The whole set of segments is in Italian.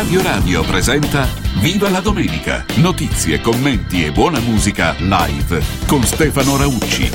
Radio Radio presenta Viva la domenica! Notizie, commenti e buona musica live con Stefano Raucci.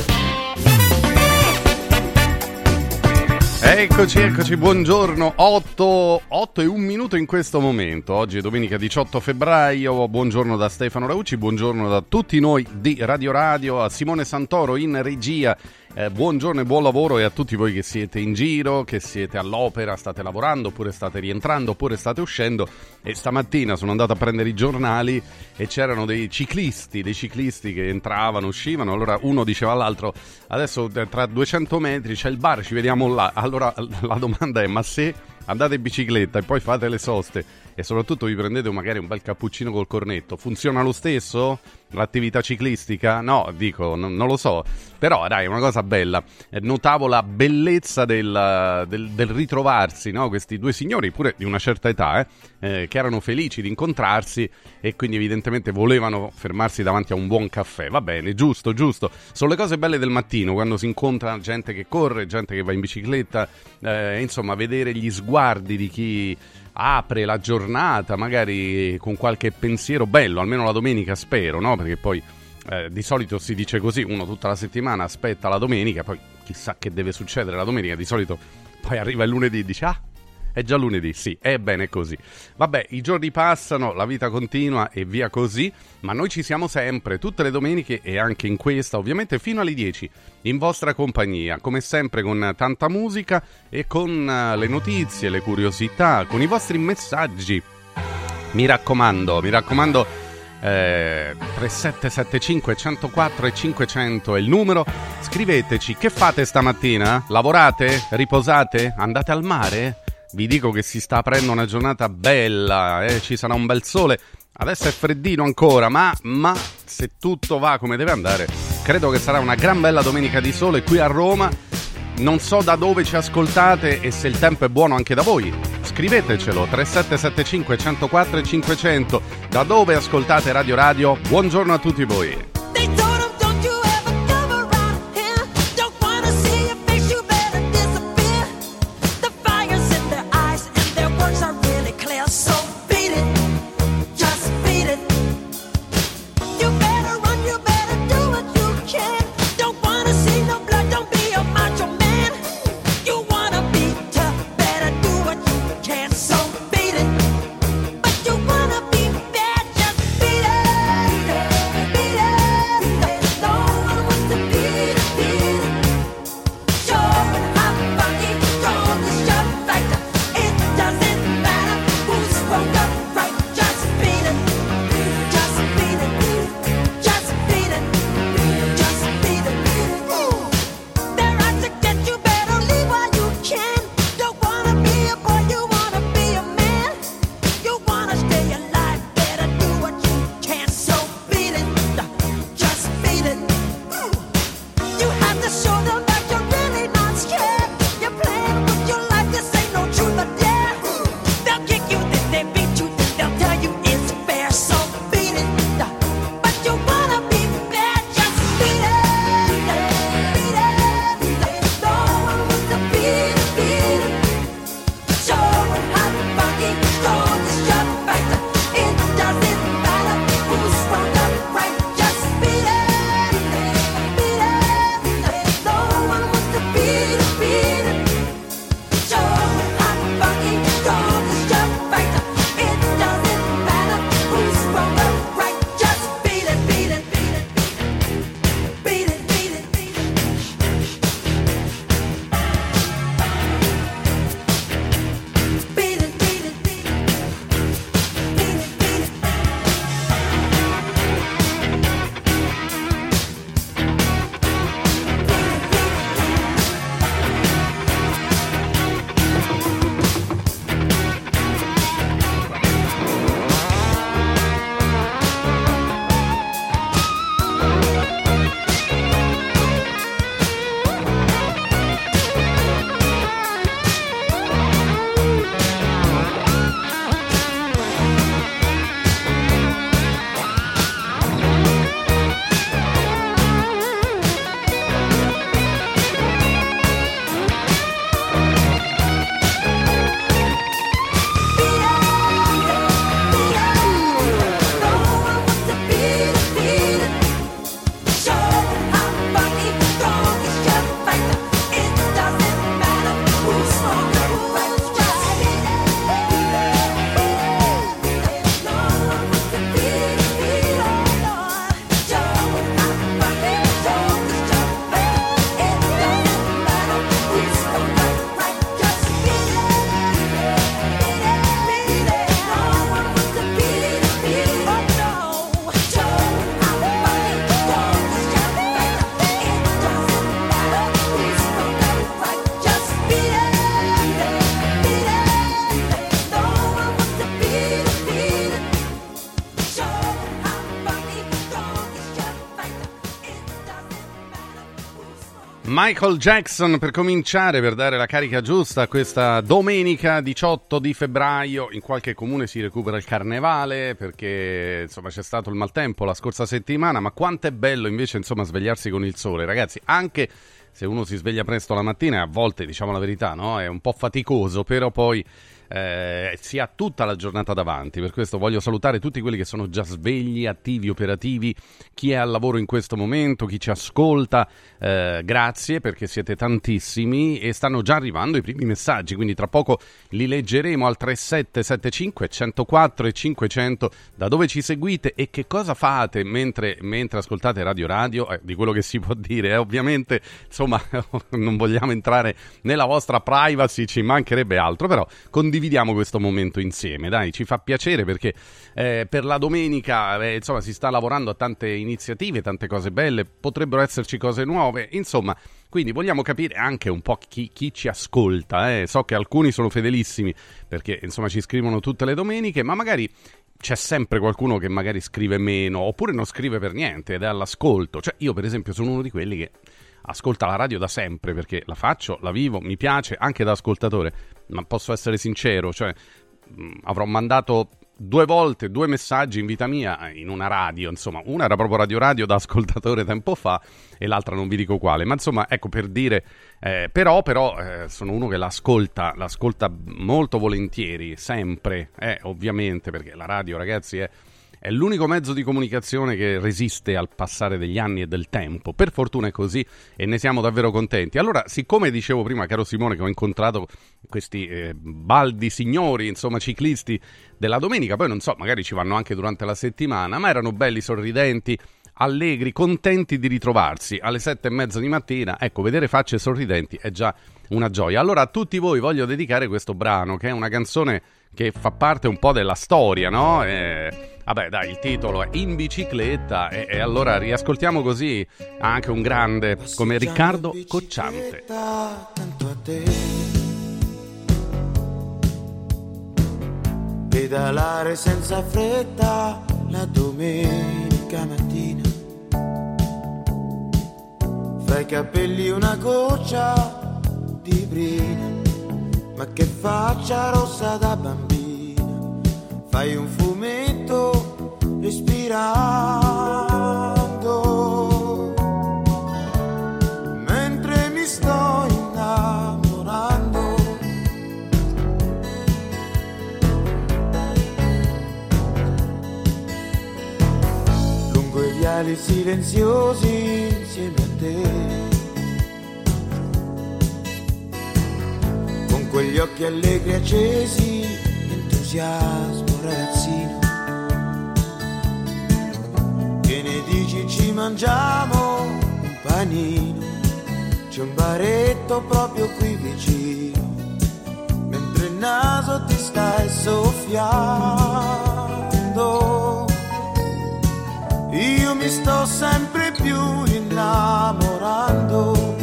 Eccoci, eccoci, buongiorno. 8, 8 e un minuto in questo momento. Oggi è domenica 18 febbraio. Buongiorno da Stefano Raucci, buongiorno da tutti noi di Radio Radio, a Simone Santoro in regia eh, buongiorno e buon lavoro e a tutti voi che siete in giro, che siete all'opera, state lavorando oppure state rientrando oppure state uscendo e stamattina sono andato a prendere i giornali e c'erano dei ciclisti, dei ciclisti che entravano, uscivano, allora uno diceva all'altro adesso eh, tra 200 metri c'è il bar, ci vediamo là. Allora la domanda è ma se andate in bicicletta e poi fate le soste e soprattutto vi prendete magari un bel cappuccino col cornetto, funziona lo stesso? L'attività ciclistica? No, dico, non, non lo so, però dai, è una cosa bella. Eh, notavo la bellezza del, del, del ritrovarsi, no? questi due signori, pure di una certa età, eh, eh, che erano felici di incontrarsi e quindi evidentemente volevano fermarsi davanti a un buon caffè. Va bene, giusto, giusto. Sono le cose belle del mattino, quando si incontra gente che corre, gente che va in bicicletta, eh, insomma, vedere gli sguardi di chi apre la giornata, magari con qualche pensiero bello, almeno la domenica spero, no? Perché poi eh, di solito si dice così, uno tutta la settimana aspetta la domenica, poi chissà che deve succedere la domenica, di solito poi arriva il lunedì e dice ah è già lunedì, sì, è bene così. Vabbè, i giorni passano, la vita continua e via così, ma noi ci siamo sempre, tutte le domeniche e anche in questa, ovviamente fino alle 10, in vostra compagnia, come sempre con tanta musica e con uh, le notizie, le curiosità, con i vostri messaggi. Mi raccomando, mi raccomando eh, 3775 104 e 500 è il numero. Scriveteci che fate stamattina? Lavorate? Riposate? Andate al mare? Vi dico che si sta aprendo una giornata bella, eh? ci sarà un bel sole. Adesso è freddino ancora, ma, ma se tutto va come deve andare, credo che sarà una gran bella domenica di sole qui a Roma. Non so da dove ci ascoltate e se il tempo è buono anche da voi. Scrivetecelo 3775 104 e 500. Da dove ascoltate Radio Radio? Buongiorno a tutti voi. Michael Jackson per cominciare, per dare la carica giusta a questa domenica 18 di febbraio. In qualche comune si recupera il carnevale perché insomma c'è stato il maltempo la scorsa settimana, ma quanto è bello invece insomma svegliarsi con il sole, ragazzi, anche se uno si sveglia presto la mattina, a volte diciamo la verità, no? È un po' faticoso, però poi eh, si ha tutta la giornata davanti. Per questo voglio salutare tutti quelli che sono già svegli, attivi, operativi, chi è al lavoro in questo momento, chi ci ascolta. Eh, grazie perché siete tantissimi e stanno già arrivando i primi messaggi, quindi tra poco li leggeremo al 3775 104 e 500 da dove ci seguite e che cosa fate mentre, mentre ascoltate Radio Radio, eh, di quello che si può dire. Eh, ovviamente, insomma, non vogliamo entrare nella vostra privacy, ci mancherebbe altro, però condividete condividiamo questo momento insieme, dai, ci fa piacere perché eh, per la domenica eh, insomma si sta lavorando a tante iniziative, tante cose belle, potrebbero esserci cose nuove, insomma, quindi vogliamo capire anche un po' chi, chi ci ascolta, eh. so che alcuni sono fedelissimi perché insomma ci scrivono tutte le domeniche, ma magari c'è sempre qualcuno che magari scrive meno oppure non scrive per niente ed è all'ascolto. Cioè, io per esempio sono uno di quelli che ascolta la radio da sempre perché la faccio, la vivo, mi piace anche da ascoltatore, ma posso essere sincero, cioè mh, mm, avrò mandato due volte due messaggi in vita mia in una radio, insomma, una era proprio Radio Radio da ascoltatore tempo fa e l'altra non vi dico quale, ma insomma, ecco per dire, eh, però, però eh, sono uno che l'ascolta, l'ascolta molto volentieri, sempre, eh, ovviamente, perché la radio, ragazzi, è è l'unico mezzo di comunicazione che resiste al passare degli anni e del tempo. Per fortuna è così e ne siamo davvero contenti. Allora, siccome dicevo prima, caro Simone, che ho incontrato questi eh, baldi signori, insomma, ciclisti della domenica, poi non so, magari ci vanno anche durante la settimana, ma erano belli, sorridenti, allegri, contenti di ritrovarsi alle sette e mezza di mattina. Ecco, vedere facce sorridenti è già una gioia. Allora, a tutti voi voglio dedicare questo brano, che è una canzone che fa parte un po' della storia, no? E Vabbè, dai, il titolo è In bicicletta e, e allora riascoltiamo così anche un grande come Riccardo Cocciante. Tanto a te. Pedalare senza fretta la domenica mattina. Fra i capelli una goccia di brina, ma che faccia rossa da bambina? Fai un fumetto respirando. Mentre mi sto innamorando. Lungo i viali silenziosi insieme a te quegli occhi allegri accesi entusiasmo ragazzino. Che ne dici ci mangiamo un panino? C'è un baretto proprio qui vicino, mentre il naso ti stai soffiando. Io mi sto sempre più innamorando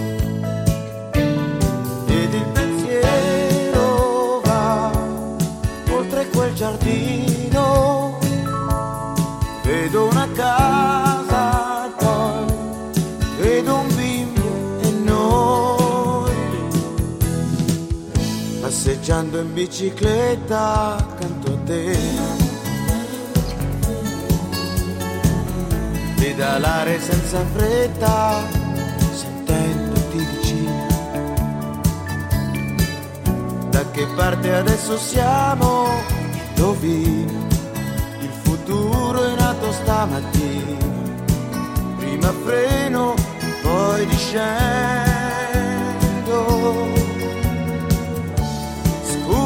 passeggiando in bicicletta accanto a te. Pedalare senza fretta, sentendoti vicino. Da che parte adesso siamo? indovino, il futuro è nato stamattina, prima freno, poi discendo.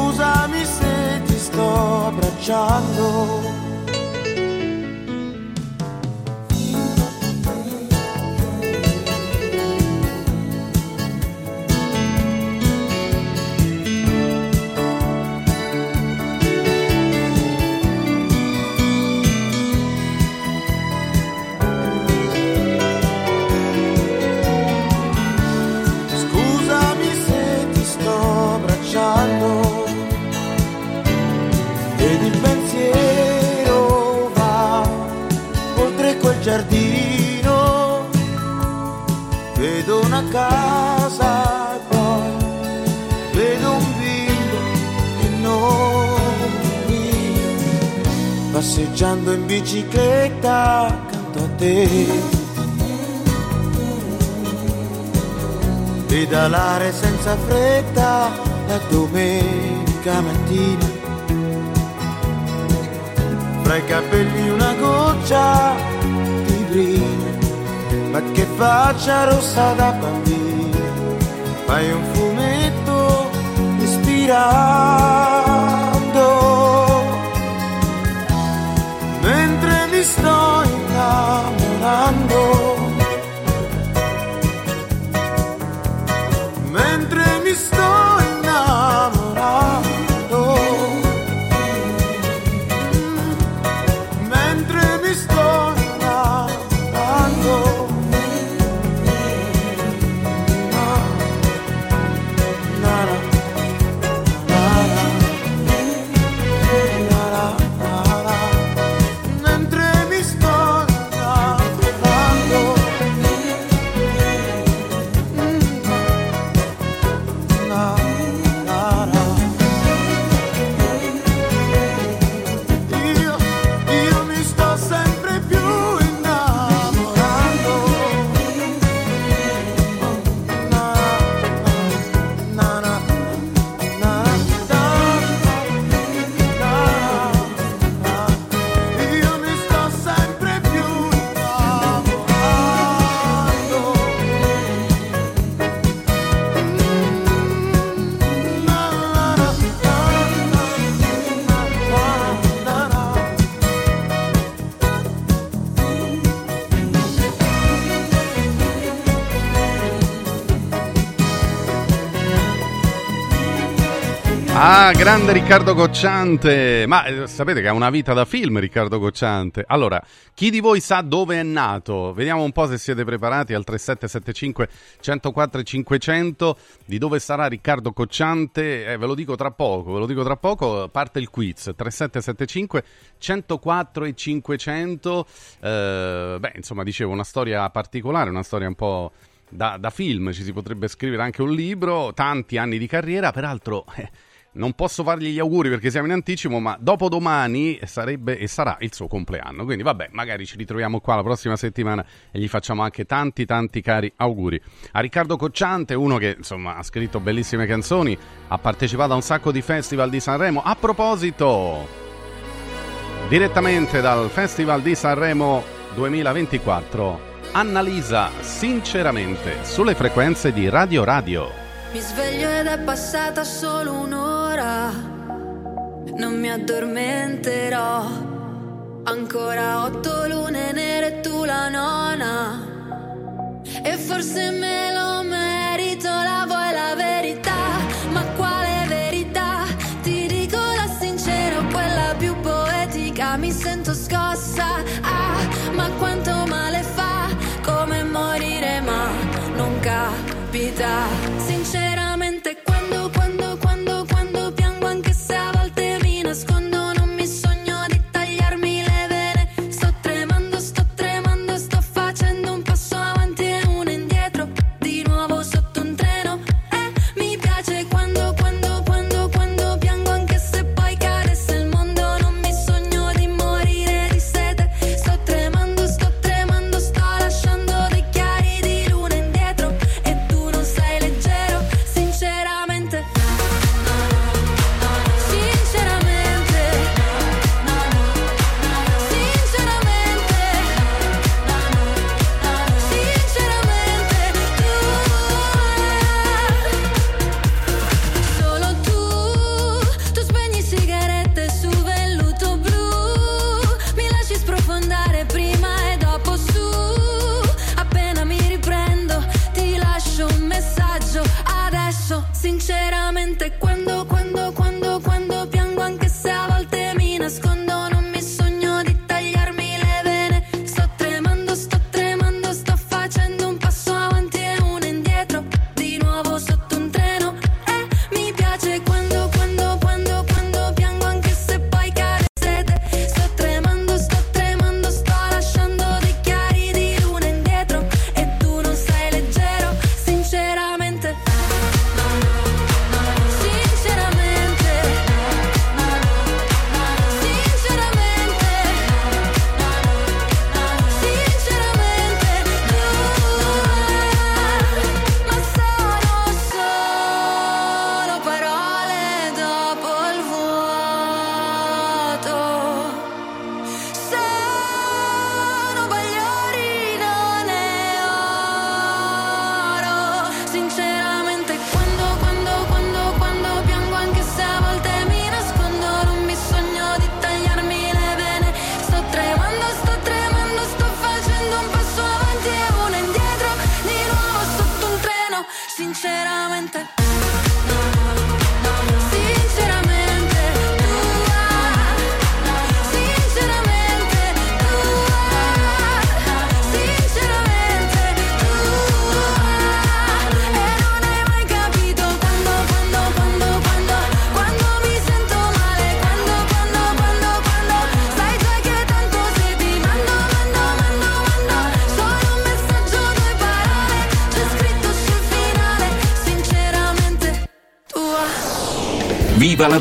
Scusami se ti sto abbracciando giardino vedo una casa e poi vedo un bimbo che nomi passeggiando in bicicletta accanto a te. Pedalare senza fretta la domenica mattina Tra i capelli una goccia brina, ma che faccia rossa da bambina. Fai un fumetto ispirando, mentre mi sto innamorando. Grande Riccardo Cocciante! Ma eh, sapete che ha una vita da film Riccardo Cocciante. Allora, chi di voi sa dove è nato? Vediamo un po' se siete preparati al 3775 104 500 di dove sarà Riccardo Cocciante. Eh, ve lo dico tra poco, ve lo dico tra poco. Parte il quiz 3775 104 e 500. Eh, beh, insomma, dicevo, una storia particolare, una storia un po'... Da, da, film ci si potrebbe scrivere anche un libro, tanti anni di carriera, peraltro eh, non posso fargli gli auguri perché siamo in anticipo, ma dopodomani sarebbe e sarà il suo compleanno. Quindi vabbè, magari ci ritroviamo qua la prossima settimana e gli facciamo anche tanti tanti cari auguri. A Riccardo Cocciante, uno che insomma ha scritto bellissime canzoni, ha partecipato a un sacco di festival di Sanremo. A proposito, direttamente dal Festival di Sanremo 2024, Annalisa sinceramente sulle frequenze di Radio Radio. Mi sveglio ed è passata solo un'ora, non mi addormenterò. Ancora otto lune nere e tu la nona. E forse me lo merito, la vuoi la verità? Ma quale verità? Ti dico la sincera, quella più poetica. Mi sento scossa, ah, ma quanto male fa, come morire, ma non capita.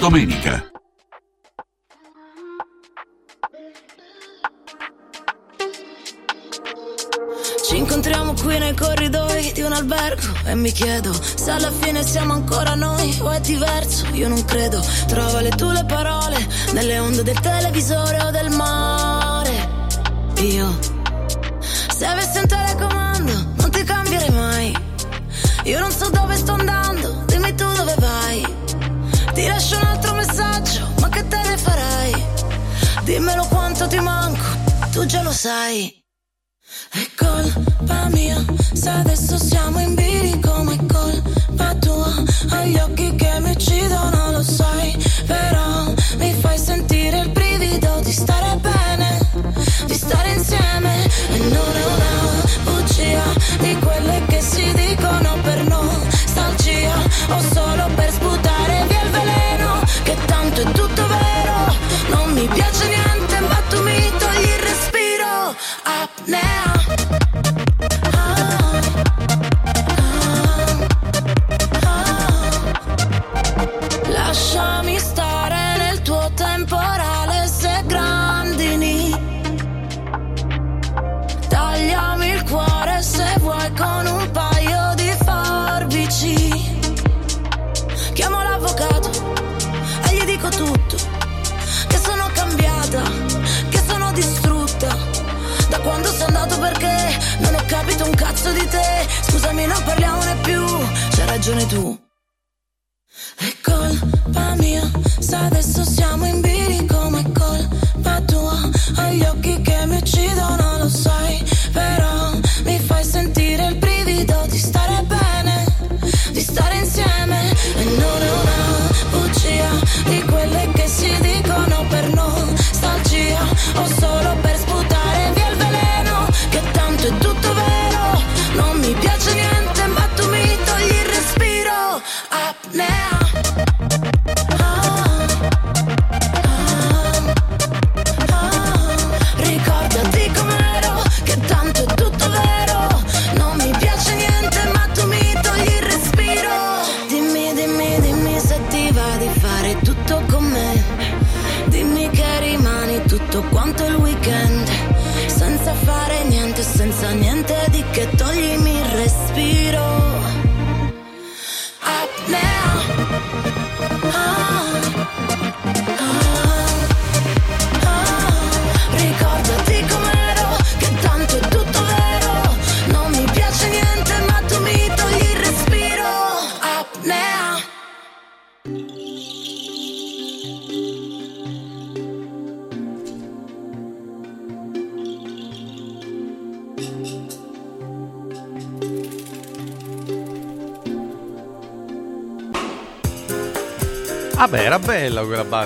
Domenica!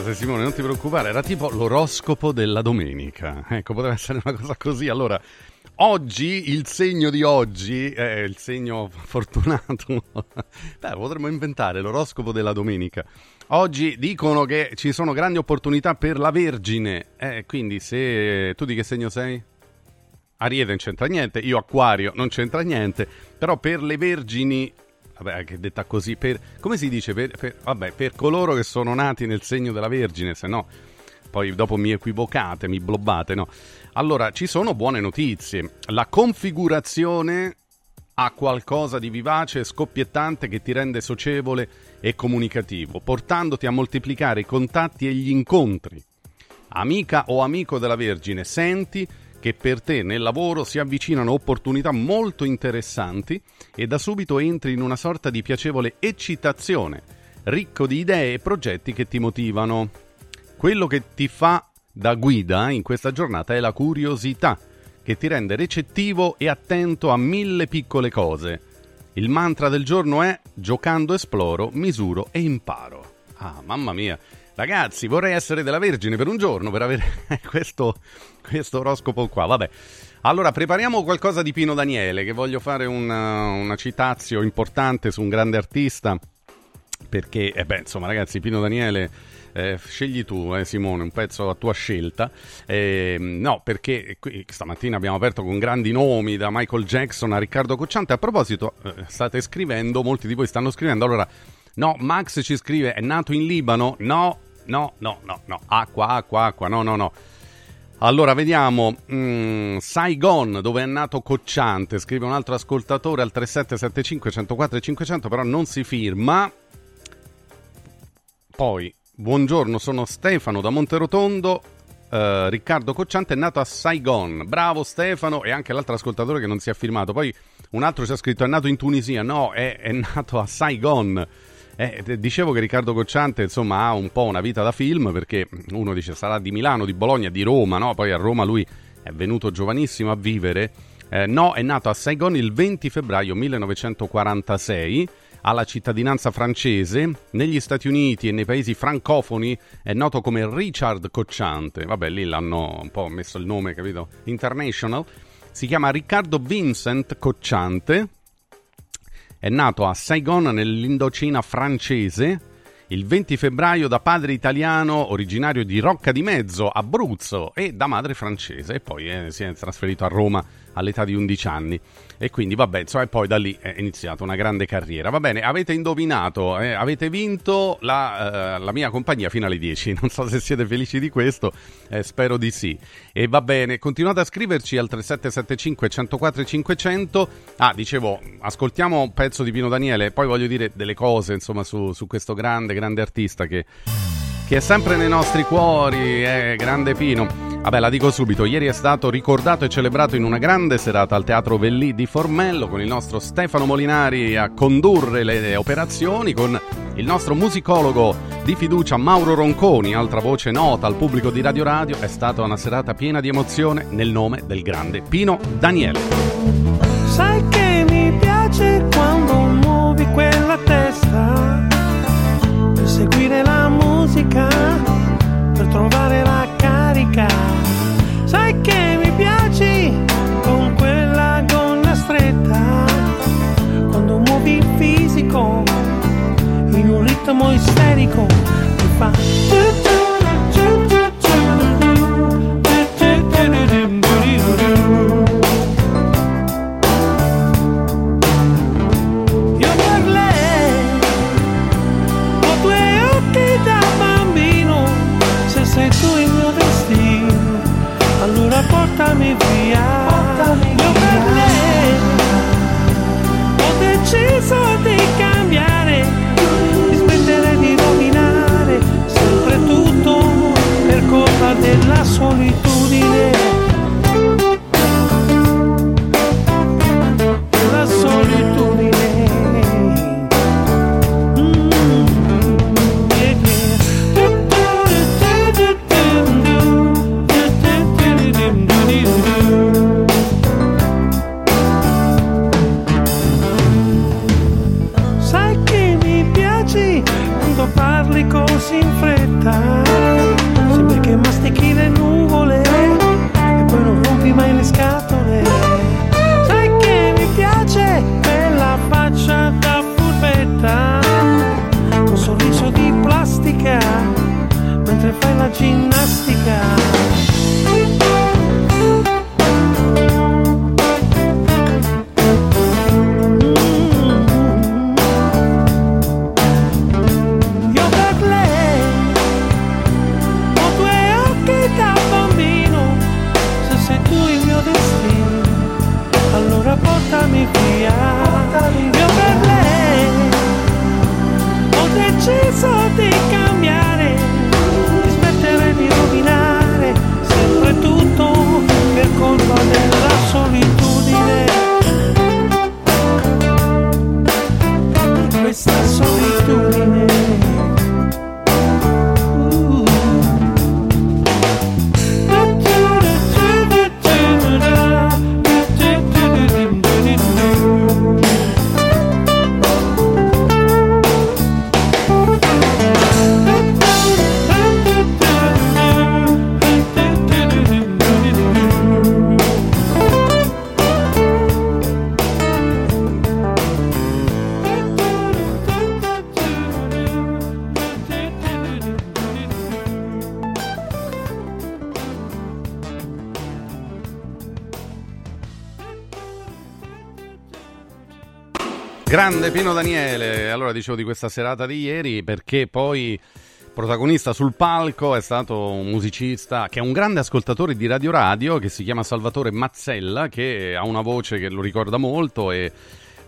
Base, Simone, non ti preoccupare, era tipo l'oroscopo della domenica. Ecco, poteva essere una cosa così. Allora, oggi, il segno di oggi, è il segno fortunato. Beh, potremmo inventare l'oroscopo della domenica. Oggi dicono che ci sono grandi opportunità per la Vergine. Eh, quindi se tu di che segno sei? Ariete non c'entra niente, io Acquario non c'entra niente, però per le Vergini vabbè, che detta così, per, come si dice, per, per- vabbè, per coloro che sono nati nel segno della Vergine, se no poi dopo mi equivocate, mi blobbate, no. Allora, ci sono buone notizie. La configurazione ha qualcosa di vivace e scoppiettante che ti rende socievole e comunicativo, portandoti a moltiplicare i contatti e gli incontri. Amica o amico della Vergine, senti che per te nel lavoro si avvicinano opportunità molto interessanti e da subito entri in una sorta di piacevole eccitazione, ricco di idee e progetti che ti motivano. Quello che ti fa da guida in questa giornata è la curiosità, che ti rende recettivo e attento a mille piccole cose. Il mantra del giorno è giocando esploro, misuro e imparo. Ah, mamma mia. Ragazzi, vorrei essere della Vergine per un giorno per avere questo, questo oroscopo qua. Vabbè. Allora, prepariamo qualcosa di Pino Daniele, che voglio fare una, una citazio importante su un grande artista. Perché, eh beh, insomma, ragazzi, Pino Daniele, eh, scegli tu, eh, Simone, un pezzo a tua scelta. Eh, no, perché qui stamattina abbiamo aperto con grandi nomi, da Michael Jackson a Riccardo Cocciante. A proposito, eh, state scrivendo, molti di voi stanno scrivendo. Allora, No, Max ci scrive, è nato in Libano? No, no, no, no, no. Acqua, acqua, acqua, no, no, no. Allora, vediamo. Mm, Saigon, dove è nato Cocciante, scrive un altro ascoltatore al 3775 104 e 500, però non si firma. Poi, buongiorno, sono Stefano da Monterotondo. Uh, Riccardo Cocciante è nato a Saigon. Bravo Stefano e anche l'altro ascoltatore che non si è firmato. Poi un altro ci ha scritto è nato in Tunisia. No, è, è nato a Saigon. Eh, dicevo che Riccardo Cocciante insomma ha un po' una vita da film perché uno dice sarà di Milano, di Bologna, di Roma, no? Poi a Roma lui è venuto giovanissimo a vivere. Eh, no, è nato a Saigon il 20 febbraio 1946 ha la cittadinanza francese, negli Stati Uniti e nei paesi francofoni è noto come Richard Cocciante, vabbè lì l'hanno un po' messo il nome, capito? International, si chiama Riccardo Vincent Cocciante, è nato a Saigon nell'Indocina francese il 20 febbraio da padre italiano originario di Rocca di Mezzo, Abruzzo, e da madre francese e poi eh, si è trasferito a Roma all'età di 11 anni. E quindi vabbè, insomma, e poi da lì è iniziata una grande carriera. Va bene, avete indovinato, eh, avete vinto la, uh, la, mia compagnia fino alle 10. Non so se siete felici di questo, eh, spero di sì. E va bene, continuate a scriverci al 3775 104 500. Ah, dicevo, ascoltiamo un pezzo di Pino Daniele, poi voglio dire delle cose, insomma, su, su questo grande, grande artista che, che è sempre nei nostri cuori, è grande Pino. Vabbè, la dico subito, ieri è stato ricordato e celebrato in una grande serata al Teatro Vellì di Formello con il nostro Stefano Molinari a condurre le operazioni, con il nostro musicologo di fiducia Mauro Ronconi, altra voce nota al pubblico di Radio Radio. È stata una serata piena di emozione nel nome del grande Pino Daniele. Sai che mi piace ritmo isterico mi fa. Pino Daniele, allora dicevo di questa serata di ieri perché poi protagonista sul palco è stato un musicista che è un grande ascoltatore di Radio Radio che si chiama Salvatore Mazzella che ha una voce che lo ricorda molto e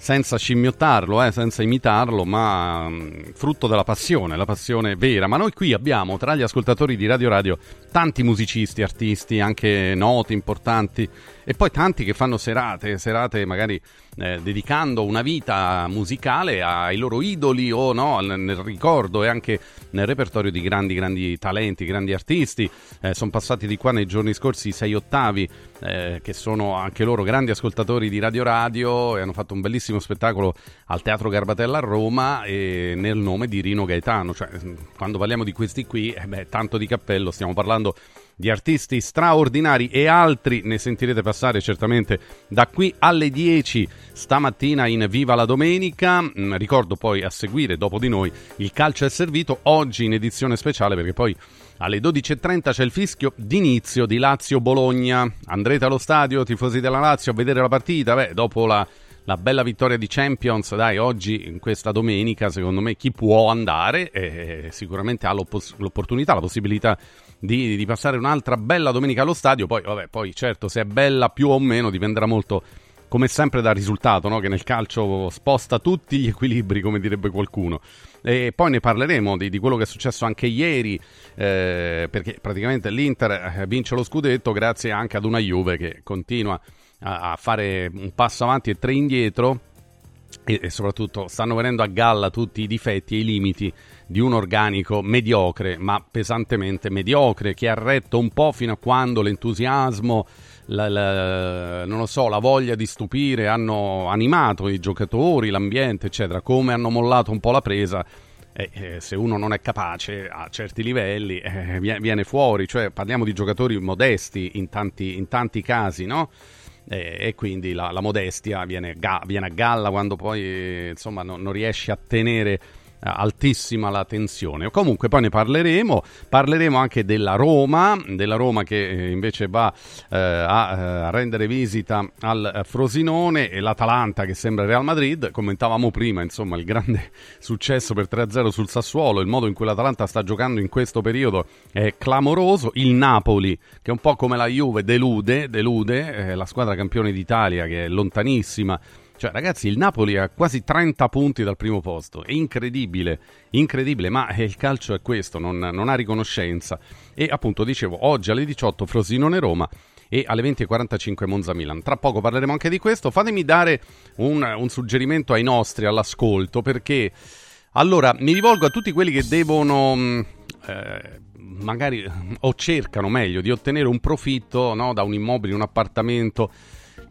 senza scimmiottarlo, eh, senza imitarlo, ma mm, frutto della passione, la passione vera. Ma noi qui abbiamo tra gli ascoltatori di Radio Radio tanti musicisti, artisti, anche noti, importanti, e poi tanti che fanno serate, serate magari eh, dedicando una vita musicale ai loro idoli o no, nel, ricordo e anche nel repertorio di grandi, grandi talenti, grandi artisti. Eh, sono passati di qua nei giorni scorsi i sei ottavi, eh, che sono anche loro grandi ascoltatori di Radio Radio e hanno fatto un bellissimo spettacolo al Teatro Garbatella a Roma nel nome di Rino Gaetano. Cioè, quando parliamo di questi qui, eh beh, tanto di cappello, stiamo parlando di artisti straordinari e altri ne sentirete passare certamente da qui alle 10 stamattina in Viva la Domenica. Mm, ricordo poi a seguire dopo di noi il calcio è servito oggi in edizione speciale perché poi alle 12.30 c'è il fischio d'inizio di Lazio-Bologna. Andrete allo stadio, tifosi della Lazio, a vedere la partita? Beh, dopo la la bella vittoria di Champions, dai, oggi in questa domenica, secondo me chi può andare eh, sicuramente ha l'opportunità, la possibilità di, di, passare un'altra bella domenica allo stadio. Poi, vabbè, poi certo, se è bella più o meno dipenderà molto, come sempre, dal risultato, no? che nel calcio sposta tutti gli equilibri, come direbbe qualcuno. E poi ne parleremo di, di quello che è successo anche ieri, eh, perché praticamente l'Inter eh, vince lo scudetto grazie anche ad una Juve che continua a, a fare un passo avanti e tre indietro e, e, soprattutto stanno venendo a galla tutti i difetti e i limiti di un organico mediocre, ma pesantemente mediocre, che ha retto un po' fino a quando l'entusiasmo, la, la, non lo so, la voglia di stupire hanno animato i giocatori, l'ambiente, eccetera, come hanno mollato un po' la presa. Eh, eh, se uno non è capace a certi livelli eh, viene fuori, cioè parliamo di giocatori modesti in tanti, in tanti casi, no? e, e quindi la, la modestia viene, ga, viene, a galla quando poi insomma non, non riesci a tenere altissima la tensione. Comunque poi ne parleremo, parleremo anche della Roma, della Roma che eh, invece va eh, a, eh, a, rendere visita al Frosinone e l'Atalanta che sembra Real Madrid, commentavamo prima insomma il grande successo per 3-0 sul Sassuolo, il modo in cui l'Atalanta sta giocando in questo periodo è clamoroso, il Napoli che un po' come la Juve delude, delude eh, la squadra campione d'Italia che è lontanissima cioè, ragazzi, il Napoli ha quasi 30 punti dal primo posto. È incredibile, incredibile, ma eh, il calcio è questo, non, non ha riconoscenza. E appunto, dicevo, oggi alle 18 Frosinone-Roma e alle 20.45 Monza-Milan. Tra poco parleremo anche di questo. Fatemi dare un, un suggerimento ai nostri all'ascolto, perché... Allora, mi rivolgo a tutti quelli che devono... Mm, eh, magari o cercano meglio di ottenere un profitto no, da un immobile, un appartamento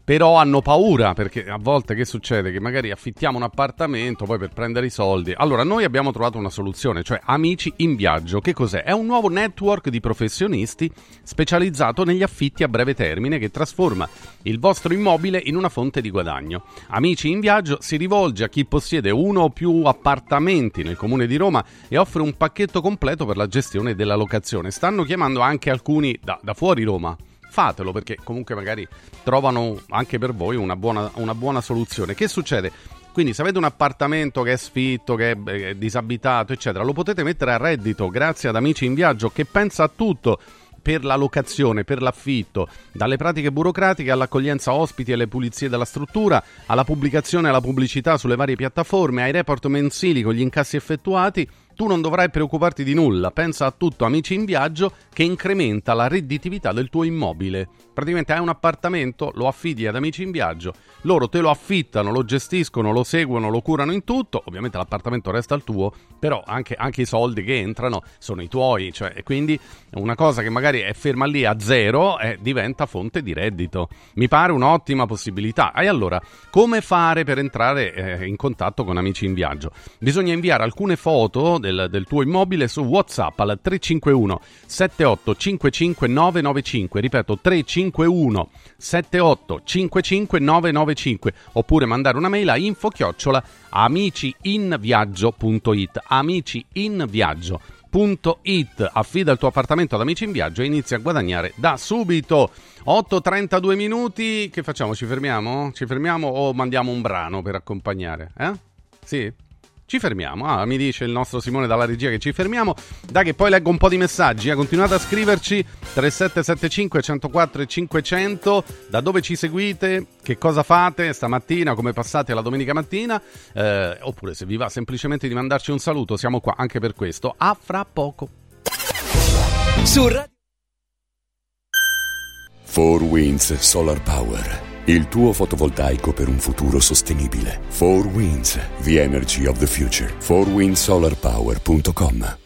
però hanno paura perché a volte che succede? Che magari affittiamo un appartamento poi per prendere i soldi. Allora, noi abbiamo trovato una soluzione, cioè Amici in Viaggio. Che cos'è? È un nuovo network di professionisti specializzato negli affitti a breve termine che trasforma il vostro immobile in una fonte di guadagno. Amici in Viaggio si rivolge a chi possiede uno o più appartamenti nel comune di Roma e offre un pacchetto completo per la gestione della locazione. Stanno chiamando anche alcuni da, da fuori Roma fatelo perché comunque magari trovano anche per voi una buona, una buona soluzione. Che succede? Quindi se avete un appartamento che è sfitto, che è disabitato, eccetera, lo potete mettere a reddito grazie ad Amici in Viaggio che pensa a tutto per la locazione, per l'affitto, dalle pratiche burocratiche all'accoglienza ospiti e alle pulizie della struttura, alla pubblicazione e alla pubblicità sulle varie piattaforme, ai report mensili con gli incassi effettuati tu non dovrai preoccuparti di nulla, pensa a tutto Amici in Viaggio che incrementa la redditività del tuo immobile. Praticamente hai un appartamento, lo affidi ad Amici in Viaggio, loro te lo affittano, lo gestiscono, lo seguono, lo curano in tutto, ovviamente l'appartamento resta il tuo, però anche, anche i soldi che entrano sono i tuoi, cioè, quindi una cosa che magari è ferma lì a zero eh, diventa fonte di reddito. Mi pare un'ottima possibilità. E allora, come fare per entrare eh, in contatto con Amici in Viaggio? Bisogna inviare alcune foto del, del tuo immobile su WhatsApp al 351 7855 995, ripeto 351 7855 995 oppure mandare una mail a info chiocciola amiciinviaggio.it amiciinviaggio.it. Affida il tuo appartamento ad amici in viaggio e inizia a guadagnare da subito. 8.32 minuti, che facciamo? Ci fermiamo? Ci fermiamo o mandiamo un brano per accompagnare? Eh? Sì? Ci fermiamo. Ah, mi dice il nostro Simone dalla regia che ci fermiamo. Dai che poi leggo un po' di messaggi. Eh. Continuate a scriverci 3775 104 e 500. Da dove ci seguite? Che cosa fate stamattina? Come passate la domenica mattina? Eh, oppure se vi va semplicemente di mandarci un saluto, siamo qua anche per questo. A fra poco. Su Radio 4 Winds Solar Power. Il tuo fotovoltaico per un futuro sostenibile. 4 Winds, the energy of the future. 4windsolarpower.com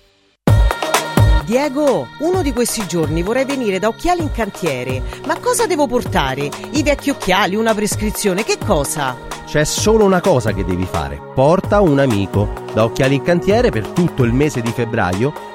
Diego, uno di questi giorni vorrei venire da Occhiali in Cantiere. Ma cosa devo portare? I vecchi occhiali, una prescrizione, che cosa? C'è solo una cosa che devi fare. Porta un amico. Da Occhiali in Cantiere per tutto il mese di febbraio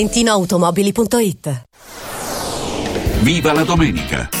ValentinoAutomobili.it Viva la domenica!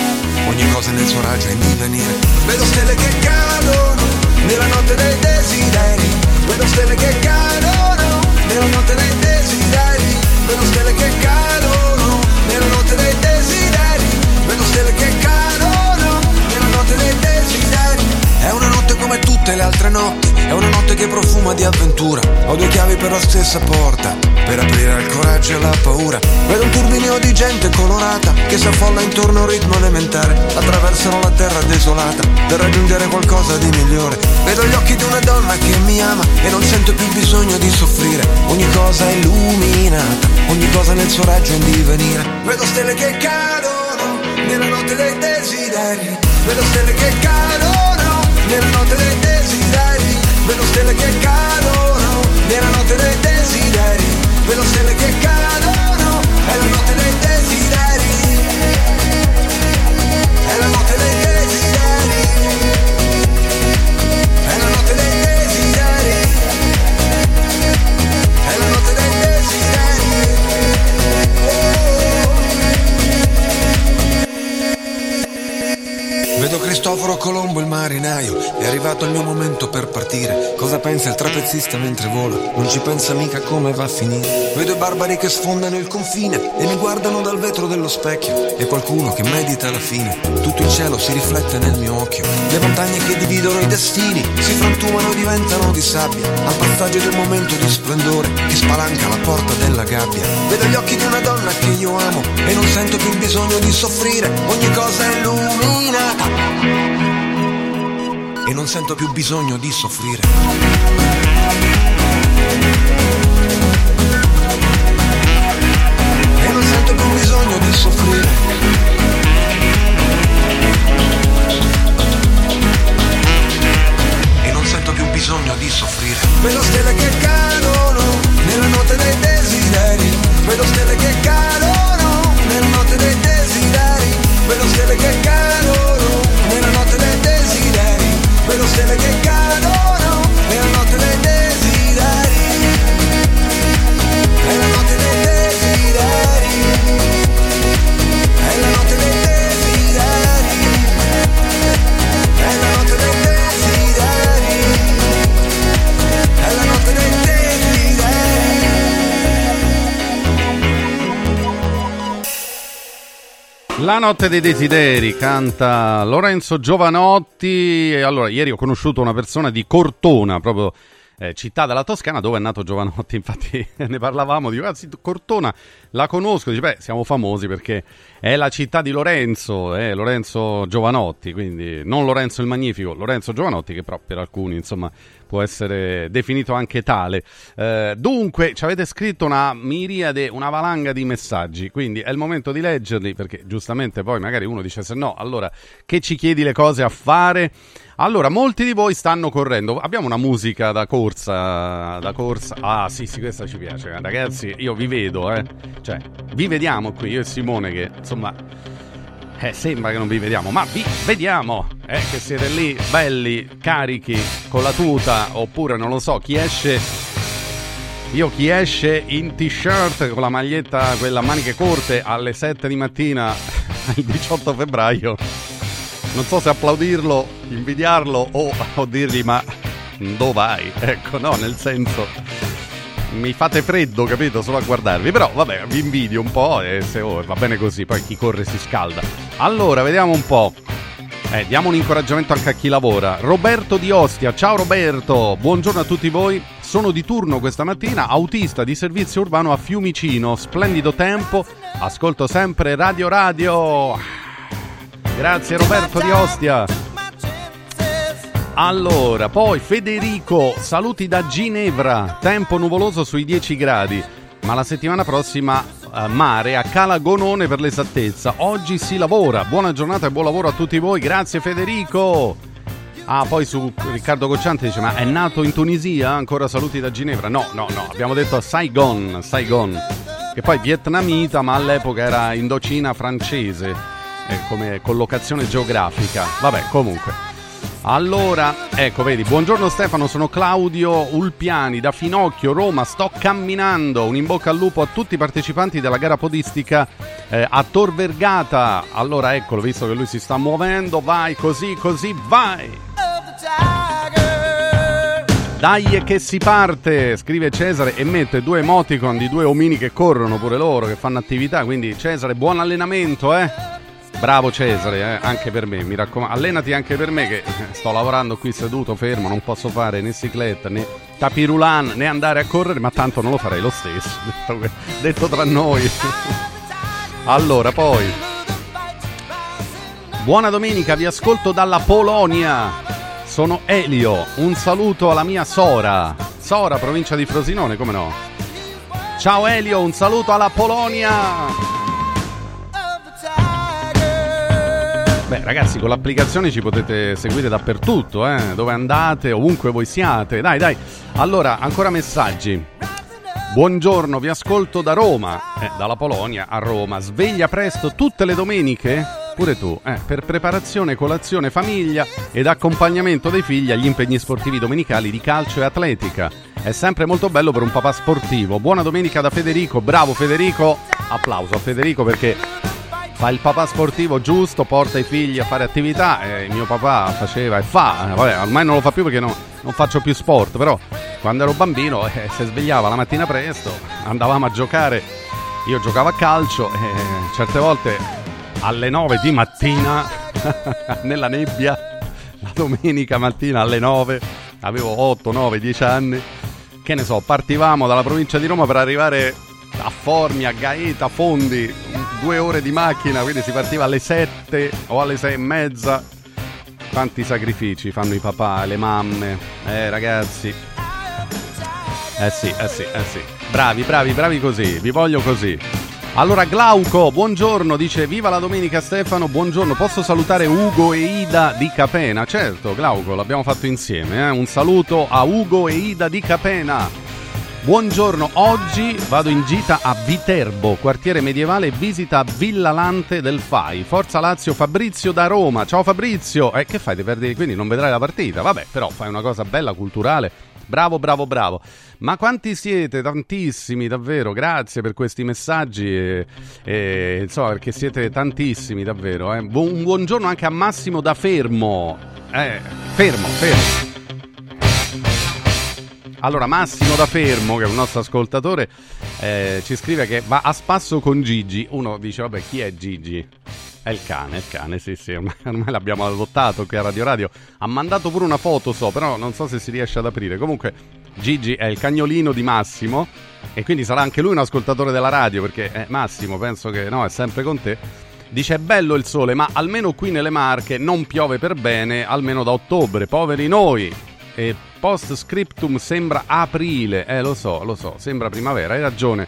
ogni cosa nel suo raggio è in divenire. Vedo stelle che cadono nella notte dei desideri. Vedo stelle che cadono nella notte dei desideri. Vedo stelle che cadono come tutte le altre notti, è una notte che profuma di avventura. Ho due chiavi per la stessa porta, per aprire al coraggio e alla paura. Vedo un turbinio di gente colorata che si affolla intorno a un ritmo elementare. Attraversano la terra desolata per raggiungere qualcosa di migliore. Vedo gli occhi di una donna che mi ama e non sento più bisogno di soffrire. Ogni cosa è illuminata, ogni cosa nel suo raggio in divenire. Vedo stelle che cadono nella notte dei desideri. Vedo stelle che cadono nella notte dei desideri. Vedo stelle che cadono nella notte dei desideri. Vedo stelle che cadono, è la notte dei desideri. Vedo Cristoforo Colombo il marinaio, è arrivato il mio momento per partire. Cosa pensa il trapezzista mentre vola? Non ci pensa mica come va a finire. Vedo i barbari che sfondano il confine e mi guardano dal vetro dello specchio. E qualcuno che medita la fine. Tutto il cielo si riflette nel mio occhio. Le montagne che dividono i destini si frantumano, diventano di sabbia. Al passaggio del momento di splendore che spalanca la porta della gabbia. Vedo gli occhi di una donna che io amo e non sento più il bisogno di soffrire. Ogni cosa è illuminata e non sento più bisogno di soffrire. E non sento più bisogno di soffrire. E non sento più bisogno di soffrire. Vedo stelle che cadono nella notte dei desideri. Vedo stelle che cadono nella notte dei desideri. Vedo stelle che cadono La notte dei desideri canta Lorenzo Giovanotti. Allora, ieri ho conosciuto una persona di Cortona, proprio eh, città della Toscana, dove è nato Giovanotti. Infatti ne parlavamo, dico, ah, sì, Cortona la conosco. Dice, beh, siamo famosi perché è la città di Lorenzo, eh, Lorenzo Giovanotti, quindi non Lorenzo il Magnifico, Lorenzo Giovanotti, che però per alcuni, insomma, può essere definito anche tale. Eh, dunque, ci avete scritto una miriade, una valanga di messaggi, quindi è il momento di leggerli perché giustamente poi magari uno dice se no, allora che ci chiedi le cose a fare? Allora, molti di voi stanno correndo. Abbiamo una musica da corsa, da corsa. Ah, sì, sì, questa ci piace. Ragazzi, io vi vedo, eh. Cioè, vi vediamo qui, io e Simone che, insomma, eh, sembra che non vi vediamo, ma vi vediamo, eh, che siete lì belli, carichi, con la tuta, oppure non lo so, chi esce... Io chi esce in t-shirt con la maglietta, quella maniche corte, alle 7 di mattina, il 18 febbraio, non so se applaudirlo, invidiarlo o, o dirgli ma dove vai? Ecco, no, nel senso mi fate freddo, capito? Solo a guardarvi. Però vabbè, vi invidio un po' e se oh, va bene così, poi chi corre si scalda. Allora, vediamo un po'. Eh, diamo un incoraggiamento anche a chi lavora. Roberto di Ostia, ciao Roberto, buongiorno a tutti voi. Sono di turno questa mattina, autista di servizio urbano a Fiumicino. Splendido tempo, ascolto sempre Radio Radio. Grazie Roberto di Ostia. Allora, poi Federico, saluti da Ginevra, tempo nuvoloso sui 10 gradi, ma la settimana prossima eh, mare a Cala Gonone per l'esattezza. Oggi si lavora. Buona giornata e buon lavoro a tutti voi. Grazie Federico. Ah, poi su Riccardo Cocciante dice: Ma è nato in Tunisia? Ancora saluti da Ginevra? No, no, no, abbiamo detto a Saigon, Saigon, che poi vietnamita, ma all'epoca era Indocina francese, eh, come collocazione geografica. Vabbè, comunque. Allora, ecco, vedi, buongiorno Stefano, sono Claudio Ulpiani da Finocchio, Roma, sto camminando, un in bocca al lupo a tutti i partecipanti della gara podistica eh, a Tor Vergata. Allora, eccolo, visto che lui si sta muovendo, vai così, così, vai! Dai che si parte, scrive Cesare e mette due emoticon di due omini che corrono pure loro, che fanno attività, quindi Cesare buon allenamento, eh! Bravo Cesare, eh, anche per me, mi raccomando, allenati anche per me che sto lavorando qui seduto, fermo, non posso fare né cicletta né tapirulan né andare a correre, ma tanto non lo farei lo stesso, detto, detto tra noi. allora, poi... Buona domenica, vi ascolto dalla Polonia. Sono Elio, un saluto alla mia Sora. Sora, provincia di Frosinone, come no? Ciao Elio, un saluto alla Polonia. Beh, ragazzi, con l'applicazione ci potete seguire dappertutto, eh? dove andate, ovunque voi siate. Dai, dai. Allora, ancora messaggi. Buongiorno, vi ascolto da Roma, eh, dalla Polonia a Roma. Sveglia presto tutte le domeniche? Pure tu, eh, per preparazione, colazione, famiglia ed accompagnamento dei figli agli impegni sportivi domenicali di calcio e atletica. È sempre molto bello per un papà sportivo. Buona domenica da Federico, bravo Federico. Applauso a Federico perché fa il papà sportivo giusto, porta i figli a fare attività. Eh, mio papà faceva e fa, vabbè, ormai non lo fa più perché no, non faccio più sport, però quando ero bambino eh, si svegliava la mattina presto, andavamo a giocare, io giocavo a calcio e certe volte alle 9 di mattina, nella nebbia, la domenica mattina alle 9, avevo 8, 9, 10 anni, che ne so, partivamo dalla provincia di Roma per arrivare a Formi, a Gaeta, Fondi, due ore di macchina, quindi si partiva alle 7 o alle 6 e mezza. Quanti sacrifici fanno i papà, le mamme, eh ragazzi. Eh sì, eh sì, eh sì. Bravi, bravi, bravi così, vi voglio così. Allora Glauco, buongiorno, dice viva la domenica Stefano, buongiorno, posso salutare Ugo e Ida di Capena? Certo Glauco, l'abbiamo fatto insieme, eh? un saluto a Ugo e Ida di Capena. Buongiorno, oggi vado in gita a Viterbo, quartiere medievale, visita Villa Lante del FAI. Forza Lazio Fabrizio da Roma. Ciao Fabrizio. Eh, che fai? Ti perdi, quindi non vedrai la partita? Vabbè, però fai una cosa bella, culturale. Bravo, bravo, bravo. Ma quanti siete? Tantissimi, davvero. Grazie per questi messaggi. E, e, insomma, perché siete tantissimi, davvero. Eh. Bu- un buongiorno anche a Massimo da Fermo. Eh, fermo, fermo. Allora, Massimo da Fermo, che è un nostro ascoltatore, eh, ci scrive che va a spasso con Gigi. Uno dice, vabbè, chi è Gigi? È il cane, il cane, sì, sì, ormai, ormai l'abbiamo adottato qui a Radio Radio. Ha mandato pure una foto, so, però non so se si riesce ad aprire. Comunque, Gigi è il cagnolino di Massimo e quindi sarà anche lui un ascoltatore della radio, perché eh, Massimo, penso che no, è sempre con te. Dice è bello il sole, ma almeno qui nelle Marche non piove per bene, almeno da ottobre. Poveri noi! E post scriptum sembra aprile. Eh, lo so, lo so, sembra primavera, hai ragione.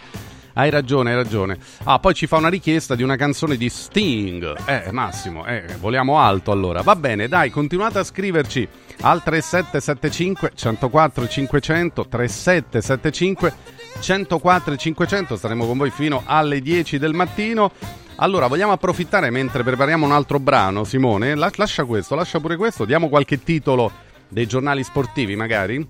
Hai ragione, hai ragione. Ah, poi ci fa una richiesta di una canzone di Sting. Eh, Massimo, eh, voliamo alto allora. Va bene, dai, continuate a scriverci al 3775 104 500 3775 104 500. Staremo con voi fino alle 10 del mattino. Allora, vogliamo approfittare mentre prepariamo un altro brano, Simone? lascia questo, lascia pure questo, diamo qualche titolo dei giornali sportivi magari?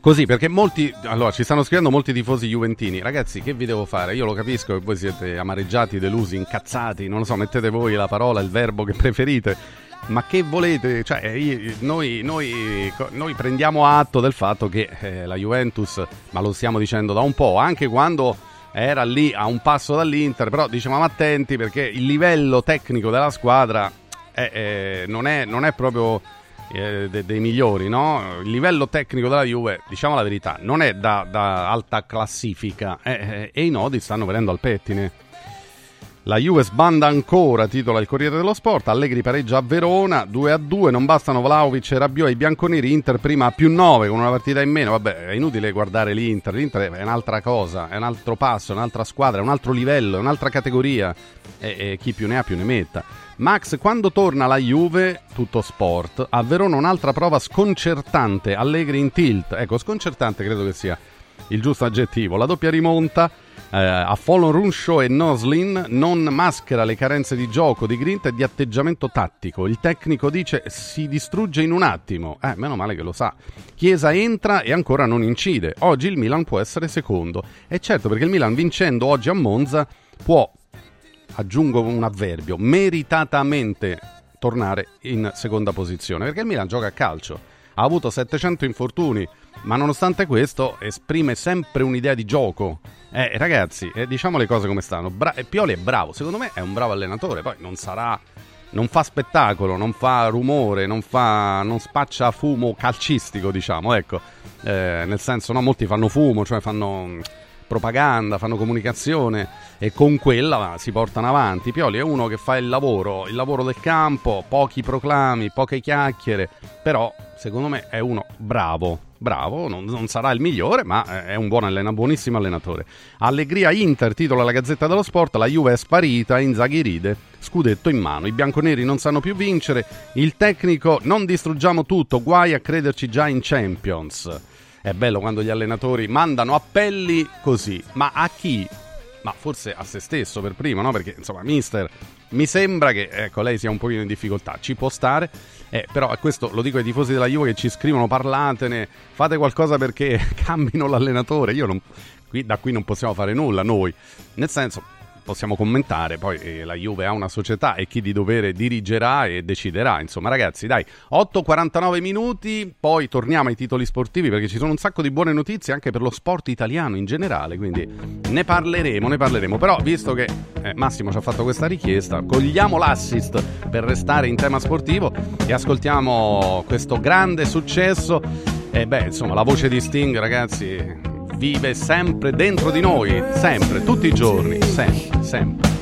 Così, perché molti. Allora, ci stanno scrivendo molti tifosi juventini. Ragazzi, che vi devo fare? Io lo capisco che voi siete amareggiati, delusi, incazzati. Non lo so, mettete voi la parola, il verbo che preferite. Ma che volete? Cioè, noi, noi, noi prendiamo atto del fatto che eh, la Juventus, ma lo stiamo dicendo da un po', anche quando era lì a un passo dall'Inter, però dicevamo attenti perché il livello tecnico della squadra è, è, non, è, non è proprio eh, de- dei migliori, no? Il livello tecnico della Juve, diciamo la verità, non è da, da alta classifica eh, eh, e i nodi stanno venendo al pettine. La Juve sbanda ancora, titola il Corriere dello Sport. Allegri pareggia a Verona, 2 a 2. Non bastano Vlaovic e Rabiot ai bianconeri. Inter prima a più 9 con una partita in meno. Vabbè, è inutile guardare l'Inter. L'Inter è un'altra cosa, è un altro passo, è un'altra squadra, è un altro livello, è un'altra categoria. E, e chi più ne ha più ne metta. Max, quando torna la Juve, tutto sport. A Verona un'altra prova sconcertante. Allegri in tilt. Ecco, sconcertante credo che sia il giusto aggettivo. La doppia rimonta eh, a Fallon Runshaw e Noslin non maschera le carenze di gioco, di grinta e di atteggiamento tattico. Il tecnico dice si distrugge in un attimo. Eh, meno male che lo sa. Chiesa entra e ancora non incide. Oggi il Milan può essere secondo. E certo, perché il Milan vincendo oggi a Monza può, aggiungo un avverbio, meritatamente tornare in seconda posizione. Perché il Milan gioca a calcio. Ha avuto 700 infortuni, ma nonostante questo esprime sempre un'idea di gioco. Eh, ragazzi, eh, diciamo le cose come stanno. Bra- Pioli è bravo, secondo me è un bravo allenatore, poi non sarà non fa spettacolo, non fa rumore, non, fa, non spaccia fumo calcistico, diciamo, ecco. Eh, nel senso, no, molti fanno fumo, cioè fanno propaganda, fanno comunicazione e con quella si portano avanti. Pioli è uno che fa il lavoro, il lavoro del campo, pochi proclami, poche chiacchiere, però secondo me è uno bravo. Bravo, non, non sarà il migliore, ma è un buon allena, buonissimo allenatore. Allegria Inter, titola la Gazzetta dello Sport, la Juve è sparita, Inzaghi ride, scudetto in mano. I bianconeri non sanno più vincere, il tecnico non distruggiamo tutto, guai a crederci già in Champions. È bello quando gli allenatori mandano appelli così, ma a chi? Ma forse a se stesso per primo, no? Perché insomma, mister, mi sembra che ecco, lei sia un pochino in difficoltà, ci può stare, eh, però questo lo dico ai tifosi della Juve che ci scrivono, parlatene, fate qualcosa perché cambino l'allenatore. Io non, qui, da qui non possiamo fare nulla noi, nel senso possiamo commentare, poi eh, la Juve ha una società e chi di dovere dirigerà e deciderà. Insomma, ragazzi, dai, 8:49 minuti, poi torniamo ai titoli sportivi perché ci sono un sacco di buone notizie anche per lo sport italiano in generale, quindi ne parleremo, ne parleremo. Però visto che eh, Massimo ci ha fatto questa richiesta, cogliamo l'assist per restare in tema sportivo e ascoltiamo questo grande successo e beh, insomma, la voce di Sting, ragazzi, vive sempre dentro di noi, sempre, tutti i giorni, sempre, sempre.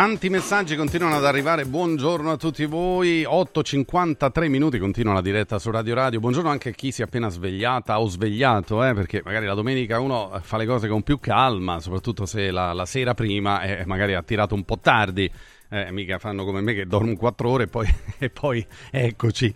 Tanti messaggi continuano ad arrivare, buongiorno a tutti voi, 8.53 minuti continua la diretta su Radio Radio, buongiorno anche a chi si è appena svegliata o svegliato, eh, perché magari la domenica uno fa le cose con più calma, soprattutto se la, la sera prima eh, magari ha tirato un po' tardi, eh, mica fanno come me che dormo 4 ore e poi, e poi eccoci.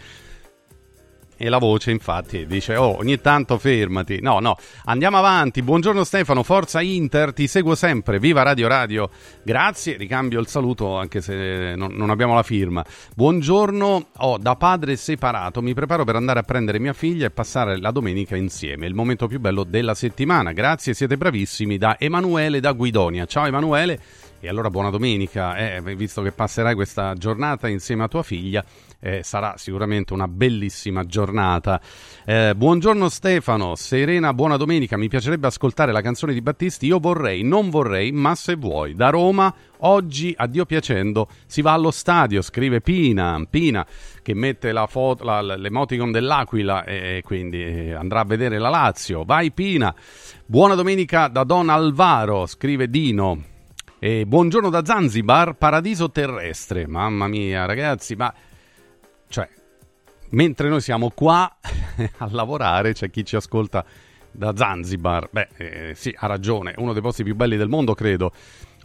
E la voce infatti dice, oh, ogni tanto fermati. No, no, andiamo avanti. Buongiorno Stefano, forza Inter, ti seguo sempre. Viva Radio Radio. Grazie, ricambio il saluto anche se non, non abbiamo la firma. Buongiorno, oh, da padre separato mi preparo per andare a prendere mia figlia e passare la domenica insieme. Il momento più bello della settimana. Grazie, siete bravissimi. Da Emanuele da Guidonia. Ciao Emanuele. E allora buona domenica, eh, visto che passerai questa giornata insieme a tua figlia, eh, sarà sicuramente una bellissima giornata. Eh, buongiorno Stefano, Serena, buona domenica, mi piacerebbe ascoltare la canzone di Battisti, io vorrei, non vorrei, ma se vuoi. Da Roma, oggi, a Dio piacendo, si va allo stadio, scrive Pina, Pina che mette la foto, la, l'emoticon dell'Aquila e quindi eh, andrà a vedere la Lazio. Vai Pina, buona domenica da Don Alvaro, scrive Dino. E buongiorno da Zanzibar, paradiso terrestre. Mamma mia, ragazzi, ma cioè, mentre noi siamo qua a lavorare, c'è chi ci ascolta da Zanzibar. Beh, eh, sì, ha ragione, uno dei posti più belli del mondo, credo.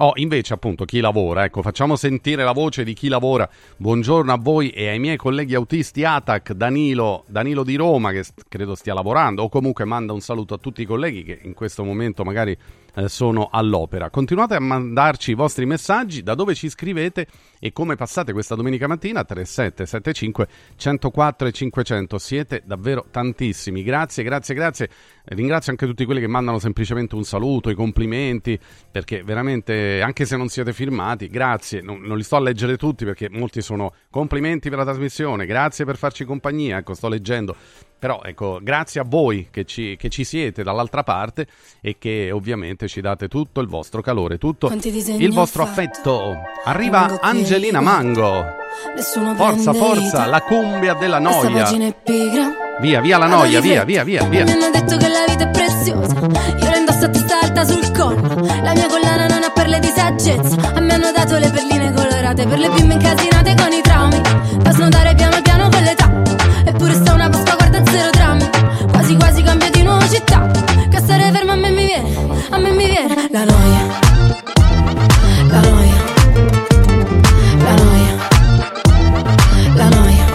Oh, invece, appunto, chi lavora, ecco, facciamo sentire la voce di chi lavora. Buongiorno a voi e ai miei colleghi autisti ATAC, Danilo, Danilo di Roma, che credo stia lavorando, o comunque manda un saluto a tutti i colleghi che in questo momento magari eh, sono all'opera. Continuate a mandarci i vostri messaggi, da dove ci scrivete e come passate questa domenica mattina 3775 104 e 500. Siete davvero tantissimi. Grazie, grazie, grazie. Ringrazio anche tutti quelli che mandano semplicemente un saluto, i complimenti, perché veramente, anche se non siete firmati, grazie. Non, non li sto a leggere tutti perché molti sono complimenti per la trasmissione, grazie per farci compagnia. Ecco, sto leggendo però ecco, grazie a voi che ci, che ci, siete dall'altra parte e che ovviamente ci date tutto il vostro calore, tutto il vostro affetto. Arriva Angelina Mango. Forza, forza, la cumbia della noia. Via, via la noia, via, via, via, via. Mi hanno detto che la vita è preziosa. Io la indosso a testa alta sul collo. La mia collana perle di saggezza. A me hanno dato le perline colorate per le bimbe incasinate con i traumi. Da snodare piano piano con l'età. Eppure sta una Pasqua guarda zero drammi Quasi quasi cambio di nuovo città Che stare fermo a me mi viene A me mi viene La noia La noia La noia La noia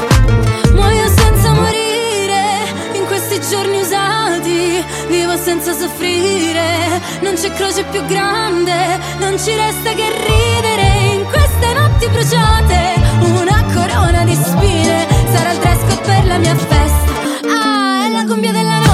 Muoio senza morire In questi giorni usati Vivo senza soffrire Non c'è croce più grande Non ci resta che ridere In queste notti bruciate. Una corona di spine Sarà il dress code per la mia festa. Ah, è la cumbia della noia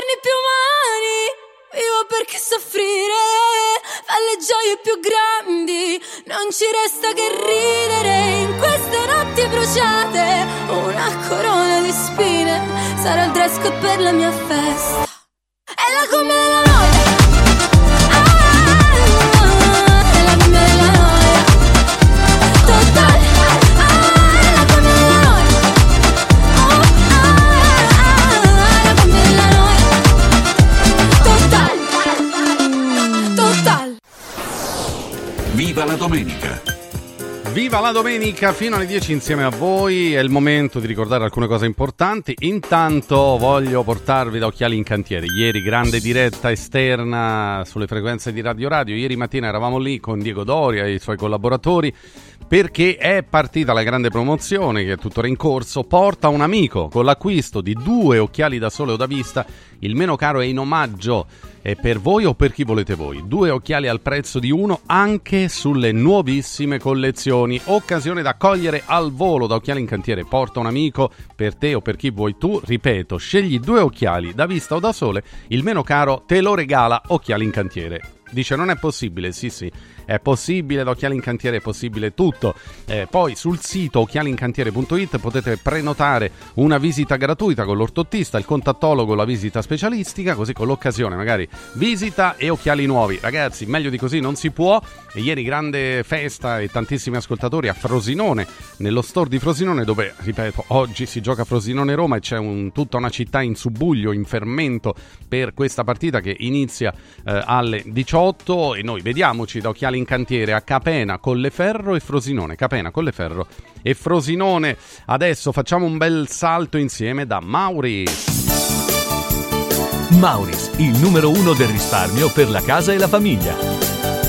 giorni più umani. Vivo perché soffrire fa le gioie più grandi. Non ci resta che ridere in queste notti bruciate. Una corona di spine Sarà il dress per la mia festa domenica! Viva la domenica fino alle 10 insieme a voi, è il momento di ricordare alcune cose importanti. Intanto voglio portarvi da Occhiali in Cantiere. Ieri grande diretta esterna sulle frequenze di Radio Radio. Ieri mattina eravamo lì con Diego Doria e i suoi collaboratori perché è partita la grande promozione che è tuttora in corso. Porta un amico con l'acquisto di due occhiali da sole o da vista. Il meno caro è in omaggio è per voi o per chi volete voi. Due occhiali al prezzo di uno anche sulle nuovissime collezioni. Occasione da cogliere al volo da Occhiali in Cantiere. Porta un amico per te o per chi vuoi tu. Ripeto, scegli due occhiali da vista o da sole. Il meno caro te lo regala Occhiali in Cantiere. Dice non è possibile, sì sì, è possibile, da Occhiali in Cantiere è possibile tutto. Eh, poi sul sito occhialincantiere.it potete prenotare una visita gratuita con l'ortottista, il contattologo, la visita specialistica, così con l'occasione magari visita e occhiali nuovi. Ragazzi, meglio di così non si può. E ieri grande festa e tantissimi ascoltatori a Frosinone, nello store di Frosinone dove, ripeto, oggi si gioca Frosinone Roma e c'è un, tutta una città in subbuglio, in fermento per questa partita che inizia eh, alle 18 e noi vediamoci da Occhiali in Cantiere a Capena, Colleferro e Frosinone. Capena, Colleferro e Frosinone. Adesso facciamo un bel salto insieme da Mauri. Mauris, il numero uno del risparmio per la casa e la famiglia.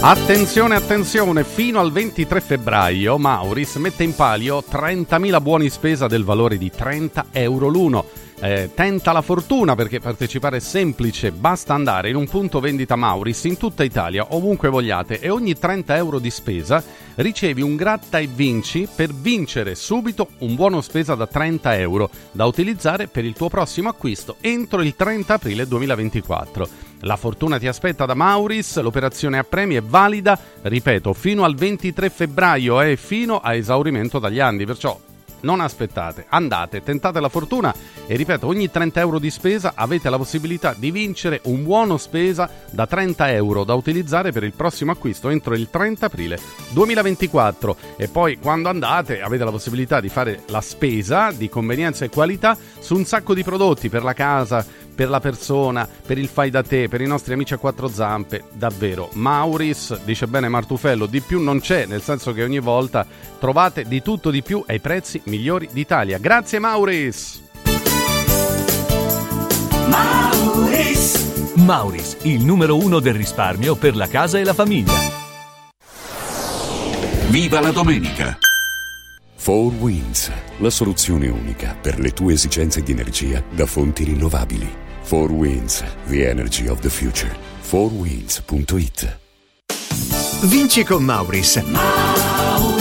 Attenzione, attenzione, fino al 23 febbraio Mauris mette in palio 30.000 buoni spesa del valore di 30 euro l'uno. Eh, tenta la fortuna perché partecipare è semplice, basta andare in un punto vendita Mauris in tutta Italia, ovunque vogliate, e ogni 30 euro di spesa ricevi un gratta e vinci per vincere subito un buono spesa da 30 euro da utilizzare per il tuo prossimo acquisto entro il 30 aprile 2024. La fortuna ti aspetta da Mauris, l'operazione a premi è valida, ripeto, fino al 23 febbraio e fino a esaurimento dagli anni, perciò non aspettate, andate, tentate la fortuna e ripeto, ogni 30 euro di spesa avete la possibilità di vincere un buono spesa da 30 euro da utilizzare per il prossimo acquisto entro il 30 aprile 2024 e poi quando andate avete la possibilità di fare la spesa di convenienza e qualità su un sacco di prodotti per la casa, per la persona, per il fai da te, per i nostri amici a quattro zampe, davvero. Mauris, dice bene Martufello, di più non c'è, nel senso che ogni volta trovate di tutto di più ai prezzi migliori d'Italia. Grazie Mauris! Mauris! Mauris, il numero uno del risparmio per la casa e la famiglia. Viva la domenica! 4 Winds, la soluzione unica per le tue esigenze di energia da fonti rinnovabili. 4 Winds, the energy of the future. 4winds.it Vinci con Mauris.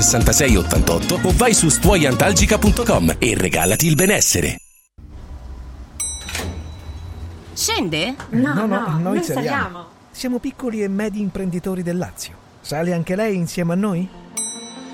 66 88 o vai su stuoiantalgica.com e regalati il benessere. Scende? No, no, no, noi saliamo. Siamo piccoli e medi imprenditori del Lazio. Sale anche lei insieme a noi?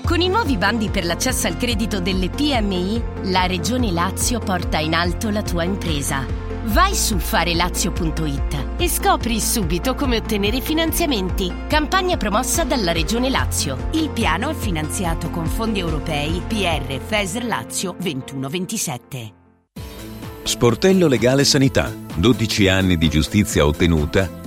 Con i nuovi bandi per l'accesso al credito delle PMI, la Regione Lazio porta in alto la tua impresa. Vai su farelazio.it e scopri subito come ottenere finanziamenti. Campagna promossa dalla Regione Lazio. Il piano è finanziato con fondi europei PR FESR Lazio 2127. Sportello Legale Sanità. 12 anni di giustizia ottenuta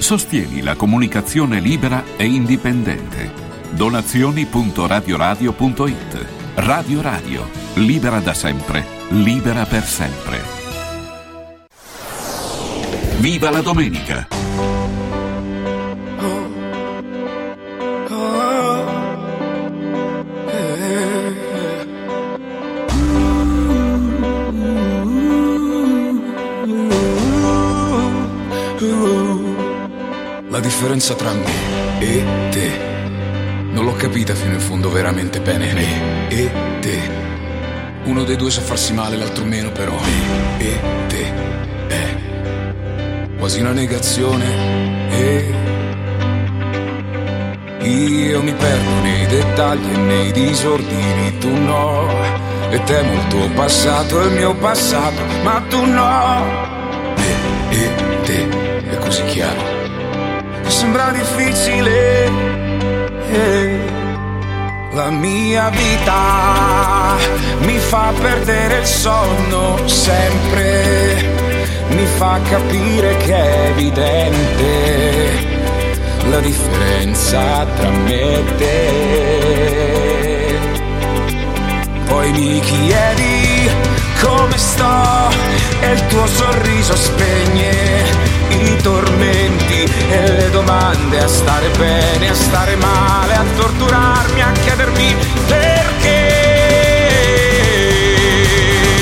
Sostieni la comunicazione libera e indipendente. Donazioni.radioradio.it Radio Radio, libera da sempre, libera per sempre. Viva la domenica! Differenza tra me e te non l'ho capita fino in fondo veramente bene. Me e te. Uno dei due sa farsi male, l'altro meno, però. Me e te. È quasi una negazione. E io mi perdo nei dettagli e nei disordini, tu no. E temo il tuo passato e il mio passato, ma tu no. Me e te è così chiaro sembra difficile. eh. La mia vita mi fa perdere il sonno sempre, mi fa capire che è evidente la differenza tra me e te. Poi mi chiedi come sto e il tuo sorriso spegne i tormenti e le domande a stare bene, a stare male, a torturarmi, a chiedermi perché.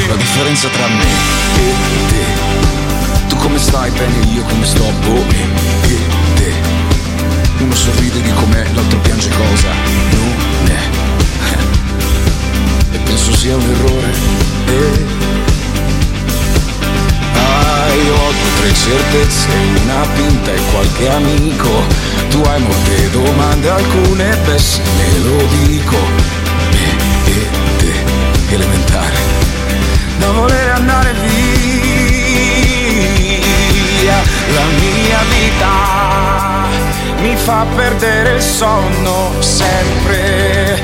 La differenza tra me e te. Tu come stai bene, io come sto, boh, e te. Uno sorride di com'è, l'altro piange cosa non è. E penso sia un errore. E Ah, io ho tre certezze, una pinta e qualche amico. Tu hai molte domande, alcune pessime, lo dico. Me e te, elementare, da voler andare via. La mia vita mi fa perdere il sonno sempre,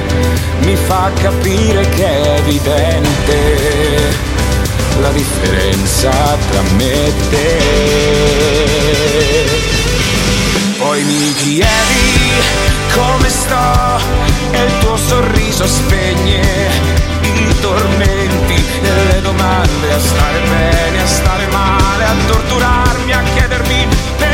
mi fa capire che è evidente la differenza tra me e te. Poi mi chiedi come sto e il tuo sorriso spegne i tormenti e le domande a stare bene, a stare male, a torturarmi, a chiedermi perché.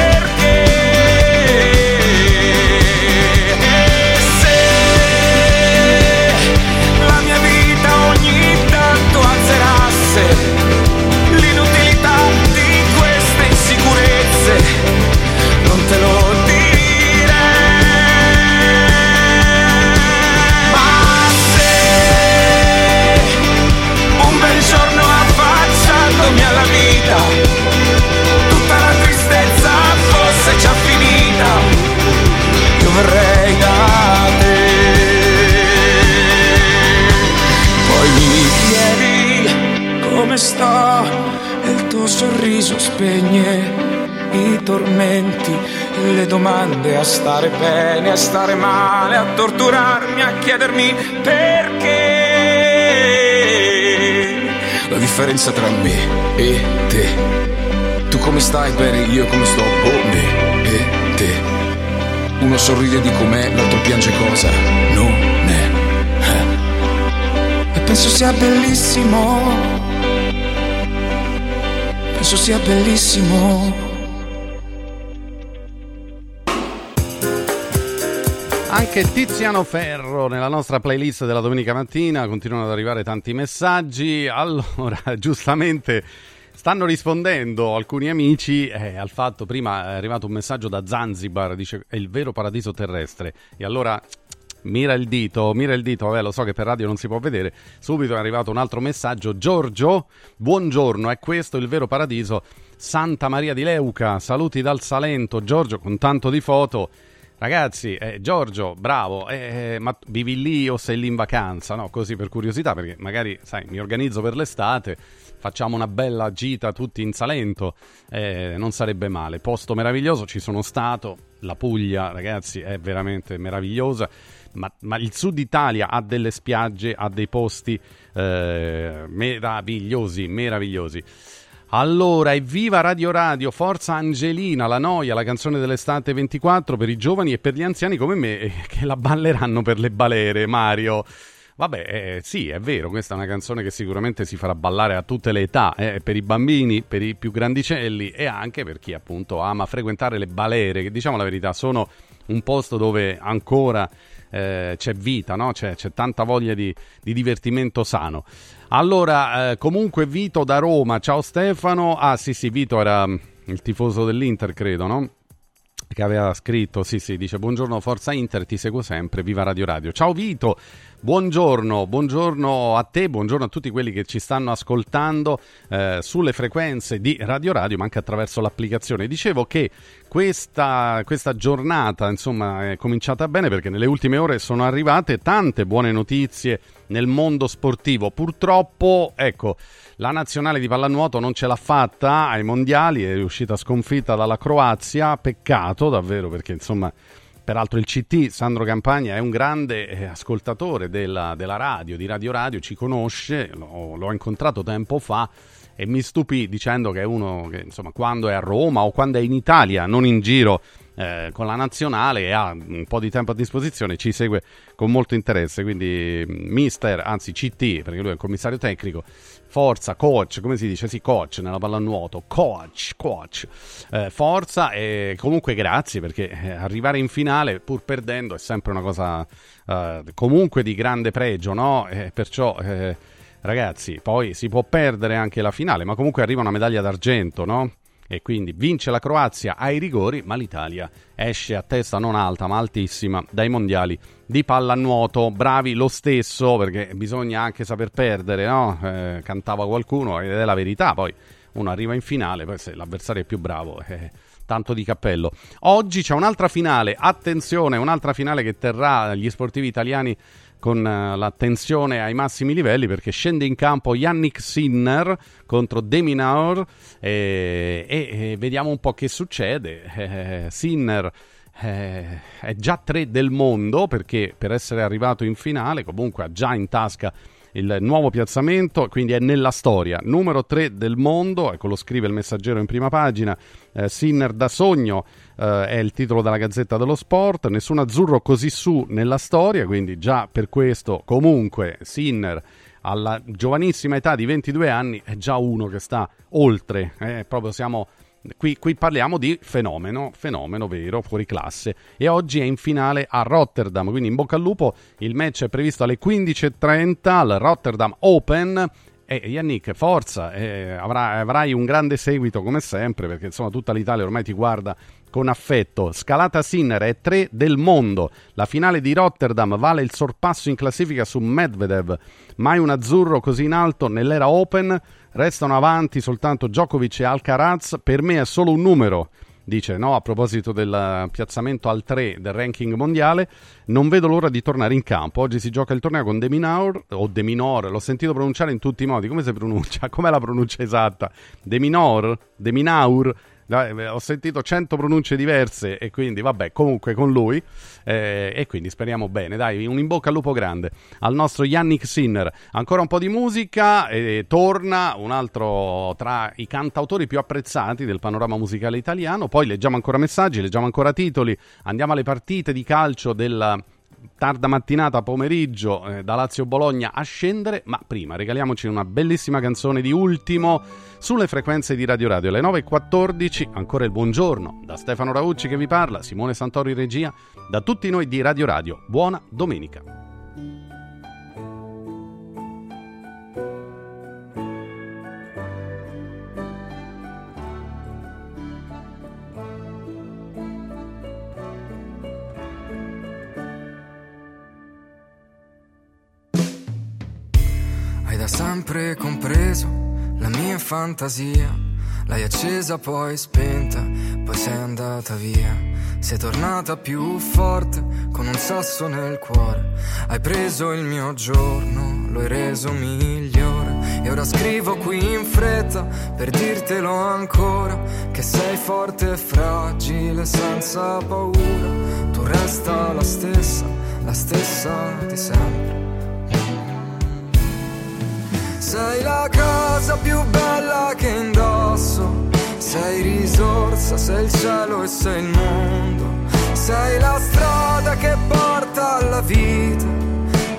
Tormenti le domande a stare bene, a stare male, a torturarmi, a chiedermi perché. La differenza tra me e te. Tu come stai bene, io come sto, boh, me e te. Uno sorride di com'è, l'altro piange cosa non è. Eh. E penso sia bellissimo. Penso sia bellissimo. Anche Tiziano Ferro nella nostra playlist della domenica mattina continuano ad arrivare tanti messaggi. Allora, giustamente stanno rispondendo alcuni amici eh, al fatto, prima è arrivato un messaggio da Zanzibar, dice è il vero paradiso terrestre. E allora mira il dito, mira il dito, vabbè lo so che per radio non si può vedere. Subito è arrivato un altro messaggio. Giorgio, buongiorno, è questo il vero paradiso. Santa Maria di Leuca, saluti dal Salento. Giorgio con tanto di foto. Ragazzi, eh, Giorgio, bravo, eh, ma vivi lì o sei lì in vacanza? No, così per curiosità, perché magari, sai, mi organizzo per l'estate, facciamo una bella gita tutti in Salento, eh, non sarebbe male. Posto meraviglioso, ci sono stato, la Puglia, ragazzi, è veramente meravigliosa, ma, ma il sud Italia ha delle spiagge, ha dei posti eh, meravigliosi, meravigliosi. Allora, evviva Radio Radio, forza Angelina, la noia, la canzone dell'estate 24 per i giovani e per gli anziani come me eh, che la balleranno per le balere, Mario. Vabbè, eh, sì, è vero, questa è una canzone che sicuramente si farà ballare a tutte le età, eh, per i bambini, per i più grandicelli e anche per chi appunto ama frequentare le balere, che diciamo la verità sono un posto dove ancora eh, c'è vita, no? c'è, c'è, tanta voglia di, di divertimento sano. Allora, eh, comunque Vito da Roma, ciao Stefano. Ah sì sì, Vito era mm, il tifoso dell'Inter, credo, no? Che aveva scritto, sì sì, dice buongiorno Forza Inter, ti seguo sempre, viva Radio Radio. Ciao Vito, buongiorno, buongiorno a te, buongiorno a tutti quelli che ci stanno ascoltando eh, sulle frequenze di Radio Radio, ma anche attraverso l'applicazione. Dicevo che questa, questa, giornata insomma è cominciata bene perché nelle ultime ore sono arrivate tante buone notizie nel mondo sportivo. Purtroppo, ecco, la nazionale di pallanuoto non ce l'ha fatta ai mondiali, è uscita sconfitta dalla Croazia. Peccato davvero perché insomma. Peraltro il CT, Sandro Campagna, è un grande eh, ascoltatore della, della radio, di Radio Radio, ci conosce, l'ho, l'ho incontrato tempo fa e mi stupì dicendo che è uno che insomma quando è a Roma o quando è in Italia, non in giro eh, con la nazionale e ha un po' di tempo a disposizione, ci segue con molto interesse, quindi mister, anzi CT, perché lui è il commissario tecnico, forza, coach, come si dice? Sì, coach nella pallanuoto, coach, coach, eh, forza e comunque grazie perché eh, arrivare in finale pur perdendo è sempre una cosa eh, comunque di grande pregio, no? perciò eh, ragazzi, poi si può perdere anche la finale, ma comunque arriva una medaglia d'argento, no? E quindi vince la Croazia ai rigori, ma l'Italia esce a testa non alta, ma altissima dai mondiali di pallanuoto. Bravi lo stesso, perché bisogna anche saper perdere, no? Eh, cantava qualcuno ed è la verità. Poi uno arriva in finale, poi se l'avversario è più bravo. Eh, tanto di cappello. Oggi c'è un'altra finale, attenzione, un'altra finale che terrà gli sportivi italiani con uh, l'attenzione ai massimi livelli perché scende in campo Yannick Sinner contro Deminaur e, e, e vediamo un po' che succede. Eh, Sinner eh, è già tre del mondo perché per essere arrivato in finale comunque ha già in tasca il nuovo piazzamento, quindi è nella storia, numero 3 del mondo, ecco lo scrive il messaggero in prima pagina, eh, Sinner da sogno eh, è il titolo della Gazzetta dello Sport, nessun azzurro così su nella storia, quindi già per questo comunque Sinner alla giovanissima età di 22 anni è già uno che sta oltre, eh, proprio siamo Qui, qui, parliamo di fenomeno, fenomeno vero, fuori classe. E oggi è in finale a Rotterdam, quindi in bocca al lupo. Il match è previsto alle 15.30 al Rotterdam Open. E Yannick, forza, eh, avrai, avrai un grande seguito come sempre, perché insomma tutta l'Italia ormai ti guarda con affetto. Scalata Sinner è 3 del mondo. La finale di Rotterdam vale il sorpasso in classifica su Medvedev. Mai un azzurro così in alto nell'era Open. Restano avanti soltanto Djokovic e Alcaraz. Per me è solo un numero. Dice no, a proposito del piazzamento al 3 del ranking mondiale, non vedo l'ora di tornare in campo. Oggi si gioca il torneo con De Minaur o De Minor, l'ho sentito pronunciare in tutti i modi. Come si pronuncia? Com'è la pronuncia esatta? De Minor? De Minaur? Ho sentito 100 pronunce diverse e quindi vabbè, comunque con lui eh, e quindi speriamo bene. Dai, un in bocca al lupo grande al nostro Yannick Sinner. Ancora un po' di musica e torna un altro tra i cantautori più apprezzati del panorama musicale italiano. Poi leggiamo ancora messaggi, leggiamo ancora titoli, andiamo alle partite di calcio della tarda mattinata, pomeriggio eh, da Lazio Bologna a scendere, ma prima regaliamoci una bellissima canzone di ultimo sulle frequenze di Radio Radio. Alle 9.14 ancora il buongiorno da Stefano Raucci che vi parla, Simone Santori regia, da tutti noi di Radio Radio. Buona domenica. Da sempre compreso la mia fantasia. L'hai accesa poi spenta, poi sei andata via. Sei tornata più forte con un sasso nel cuore. Hai preso il mio giorno, lo hai reso migliore. E ora scrivo qui in fretta per dirtelo ancora. Che sei forte e fragile senza paura. Tu resta la stessa, la stessa di sempre. Sei la cosa più bella che indosso. Sei risorsa, sei il cielo e sei il mondo. Sei la strada che porta alla vita.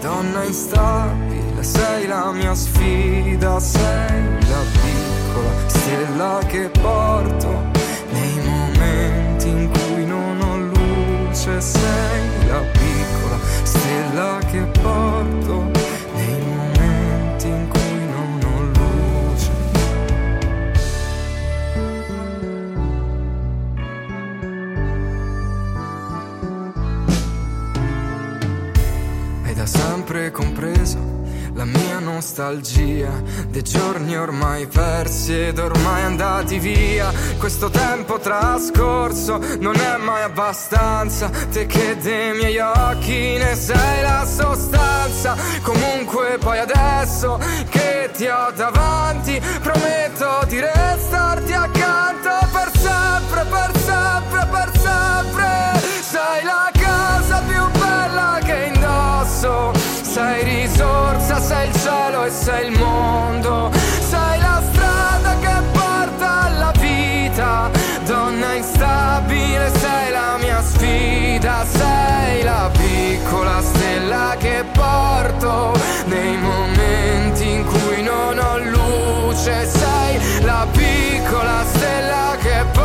Donna instabile, sei la mia sfida. Sei la piccola stella che porto nei momenti in cui non ho luce. Sei la piccola stella che porto sempre compreso la mia nostalgia dei giorni ormai persi ed ormai andati via. Questo tempo trascorso non è mai abbastanza. Te che dei miei occhi ne sei la sostanza. Comunque poi adesso che ti ho davanti, prometto di restarti accanto per sempre, per risorsa, sei il cielo e sei il mondo. Sei la strada che porta alla vita. Donna instabile, sei la mia sfida. Sei la piccola stella che porto nei momenti in cui non ho luce. Sei la piccola stella che porto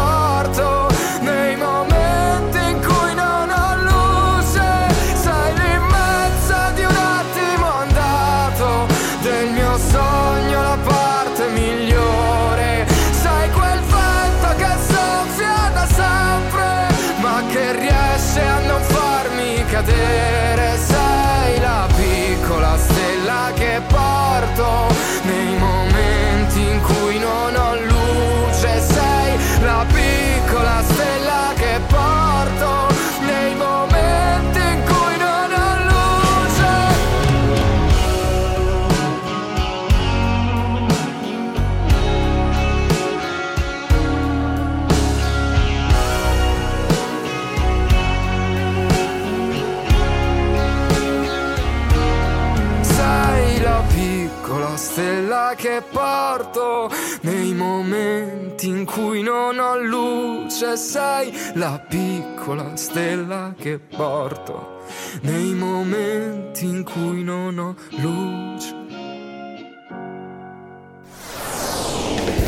momenti in cui non ho luce. Sei la piccola stella che porto nei momenti in cui non ho luce.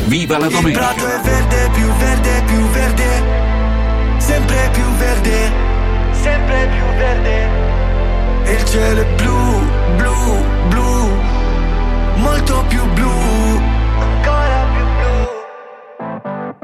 Viva la Il domenica! prato è verde, più verde, più verde, sempre più verde, sempre più verde. E il cielo è blu, blu, blu, molto più blu,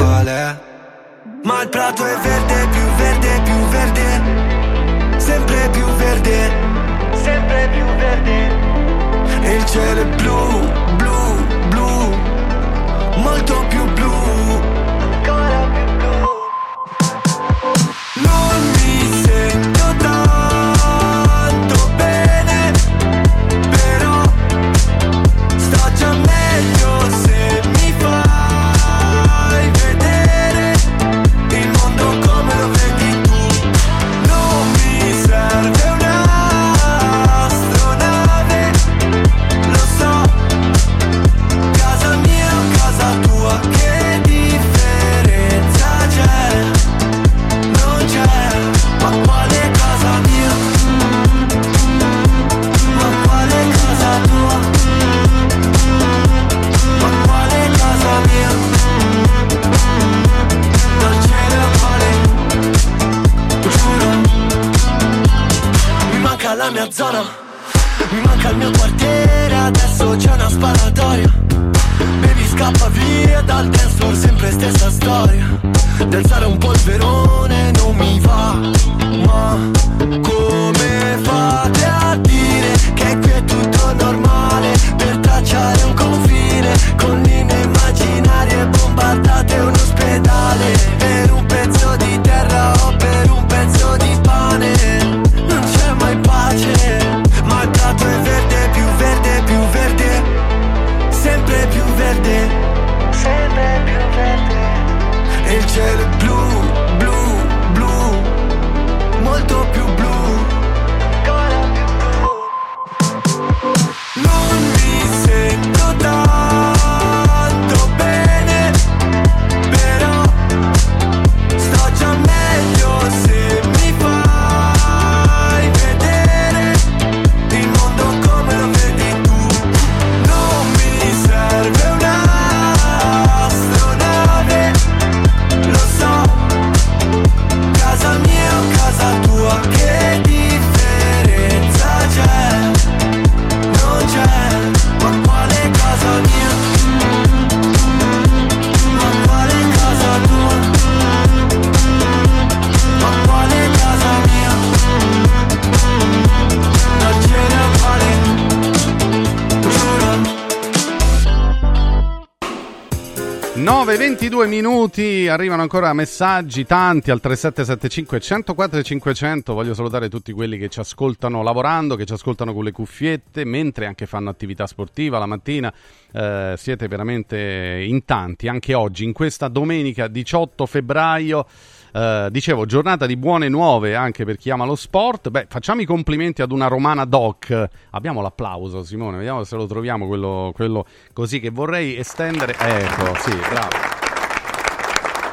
qual è Ma il prato è verde, più verde, più verde, sempre più verde, sempre più verde. E il cielo è blu, blu, blu, molto più blu, minuti, arrivano ancora messaggi, tanti al 3775 104 e 500. Voglio salutare tutti quelli che ci ascoltano lavorando, che ci ascoltano con le cuffiette, mentre anche fanno attività sportiva la mattina. Eh, siete veramente in tanti, anche oggi, in questa domenica 18 febbraio. Eh, dicevo, giornata di buone nuove anche per chi ama lo sport. Beh, facciamo i complimenti ad una romana doc. Abbiamo l'applauso, Simone, vediamo se lo troviamo quello, quello così che vorrei estendere. Ecco, sì, bravo.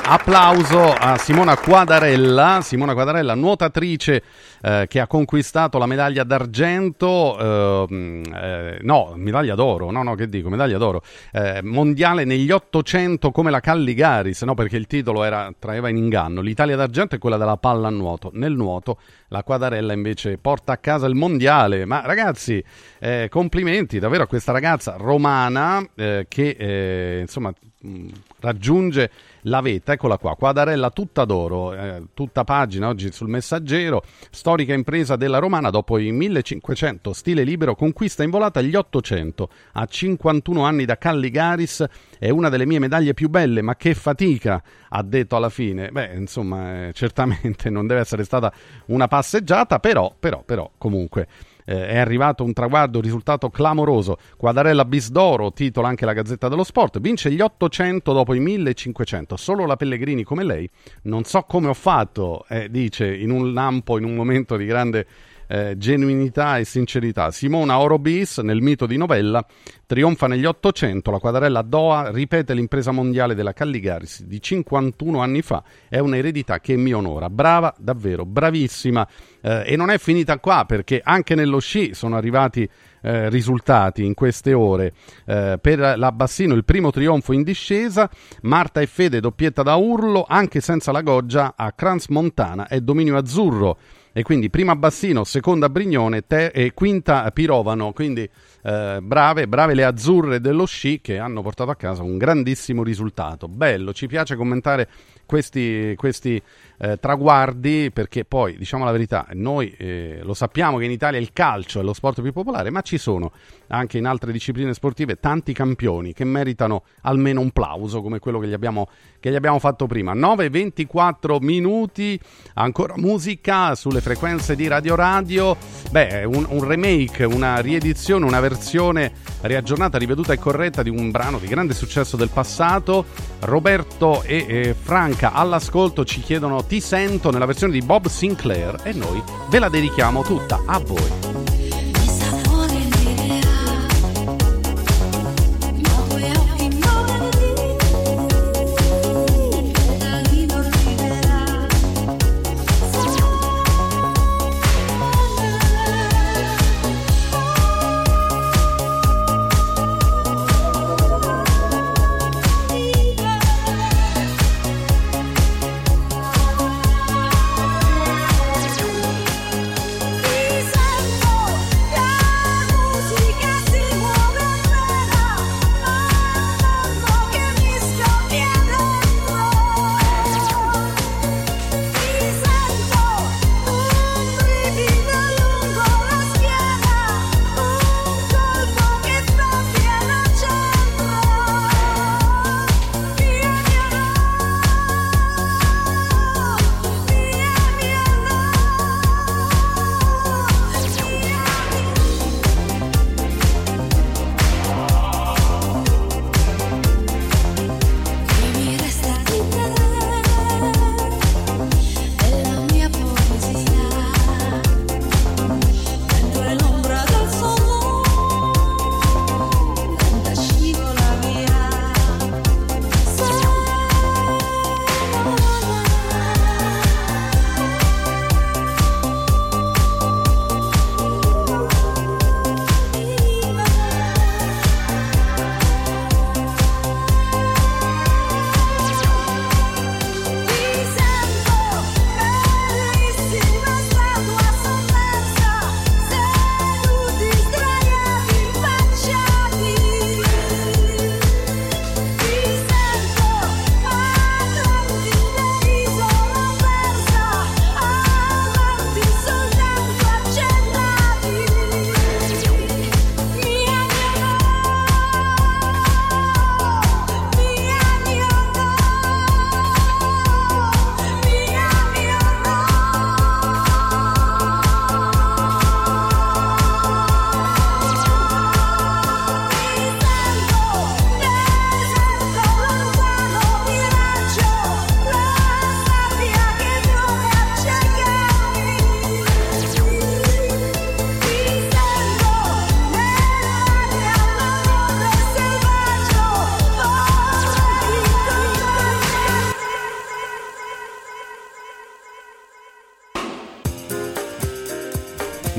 Applauso a Simona Quadarella, Simona Quadarella, nuotatrice eh, che ha conquistato la medaglia d'argento, eh, eh, no, medaglia d'oro, no, no, che dico, medaglia d'oro, eh, mondiale negli 800 come la Calligaris, no, perché il titolo era, traeva in inganno, l'Italia d'argento è quella della palla a nuoto, nel nuoto la Quadarella invece porta a casa il mondiale, ma ragazzi, eh, complimenti davvero a questa ragazza romana eh, che, eh, insomma, mh, raggiunge la vetta, eccola qua, quadarella tutta d'oro, eh, tutta pagina oggi sul messaggero, storica impresa della Romana dopo i 1500, stile libero, conquista in volata gli 800, a 51 anni da Calligaris, è una delle mie medaglie più belle, ma che fatica, ha detto alla fine. Beh, insomma, eh, certamente non deve essere stata una passeggiata, però, però, però, comunque eh, è arrivato un traguardo, un risultato clamoroso. Quadarella bis d'oro, titola anche la Gazzetta dello Sport, vince gli 800 dopo i 1500. Solo la Pellegrini come lei, non so come ho fatto, eh, dice in un lampo, in un momento di grande eh, genuinità e sincerità. Simona Orobis, nel mito di novella, trionfa negli 800, la quadrella Doha ripete l'impresa mondiale della Calligaris di 51 anni fa, è un'eredità che mi onora. Brava, davvero, bravissima. Eh, e non è finita qua perché anche nello sci sono arrivati eh, risultati in queste ore. Eh, per la Bassino il primo trionfo in discesa, Marta e Fede doppietta da urlo, anche senza la goggia a Crans Montana e dominio azzurro e quindi prima Bassino, seconda Brignone te- e quinta Pirovano, quindi eh, brave, brave le azzurre dello sci che hanno portato a casa un grandissimo risultato. Bello, ci piace commentare questi, questi eh, traguardi perché poi, diciamo la verità, noi eh, lo sappiamo che in Italia il calcio è lo sport più popolare, ma ci sono anche in altre discipline sportive tanti campioni che meritano almeno un plauso come quello che gli abbiamo, che gli abbiamo fatto prima. 9-24 minuti, ancora musica sulle frequenze di Radio Radio, beh, un, un remake, una riedizione, una versione riaggiornata, riveduta e corretta di un brano di grande successo del passato. Roberto e eh, Franca all'ascolto ci chiedono ti sento nella versione di Bob Sinclair e noi ve la dedichiamo tutta a voi.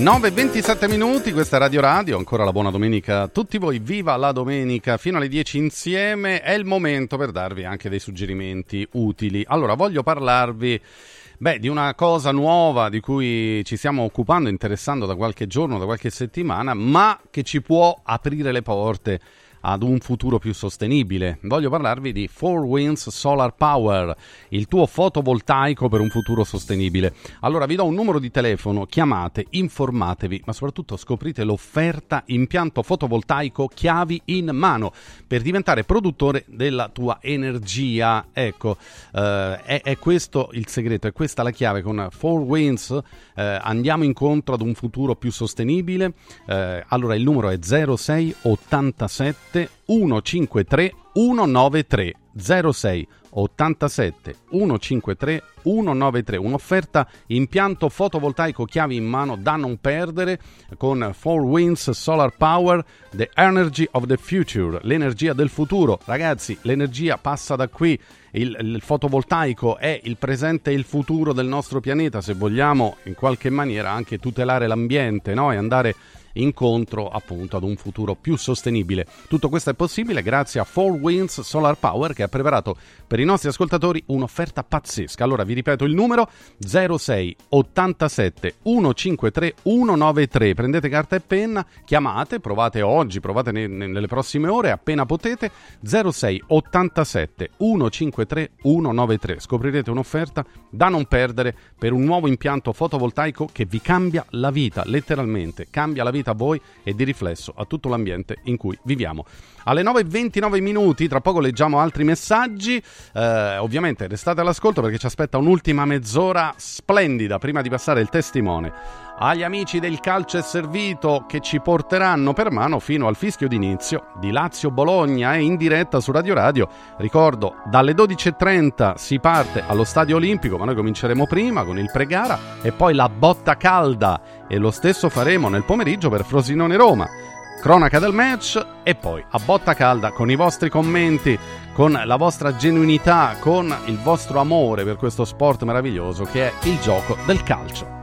E 27 minuti, questa è Radio Radio, ancora la buona domenica a tutti voi, viva la domenica fino alle 10 insieme, è il momento per darvi anche dei suggerimenti utili. Allora, voglio parlarvi beh, di una cosa nuova di cui ci stiamo occupando, interessando da qualche giorno, da qualche settimana, ma che ci può aprire le porte ad un futuro più sostenibile. Voglio parlarvi di 4 Winds Solar Power, il tuo fotovoltaico per un futuro sostenibile. Allora vi do un numero di telefono, chiamate, informatevi, ma soprattutto scoprite l'offerta impianto fotovoltaico chiavi in mano per diventare produttore della tua energia. Ecco, eh, è, è, questo il segreto, è questa la chiave. Con 4 Winds eh, andiamo incontro ad un futuro più sostenibile. Eh, allora il numero è 06 87 153 193 06 87 153 193 un'offerta impianto fotovoltaico chiavi in mano da non perdere con 4 Winds Solar Power the energy of the future l'energia del futuro. Ragazzi l'energia passa da qui. Il, il, fotovoltaico è il presente e il futuro del nostro pianeta se vogliamo in qualche maniera anche tutelare l'ambiente no? e andare incontro appunto ad un futuro più sostenibile. Tutto questo è possibile grazie a 4 Winds Solar Power che ha preparato per i nostri ascoltatori un'offerta pazzesca. Allora vi ripeto il numero 06 87 153 193. Prendete carta e penna, chiamate, provate oggi, provate ne, ne, nelle prossime ore appena potete 06 87 153 193. Scoprirete un'offerta da non perdere per un nuovo impianto fotovoltaico che vi cambia la vita, letteralmente, cambia la vita a voi e di riflesso a tutto l'ambiente in cui viviamo. Alle 9.29 minuti, tra poco leggiamo altri messaggi, eh, ovviamente restate all'ascolto perché ci aspetta un'ultima mezz'ora splendida prima di passare il testimone agli amici del calcio è servito che ci porteranno per mano fino al fischio d'inizio di Lazio-Bologna e in diretta su Radio Radio. Ricordo, dalle 12.30 si parte allo Stadio Olimpico, ma noi cominceremo prima con il pregara e poi la botta calda e lo stesso faremo nel pomeriggio per Frosinone-Roma. Cronaca del match e poi a botta calda con i vostri commenti, con la vostra genuinità, con il vostro amore per questo sport meraviglioso che è il gioco del calcio.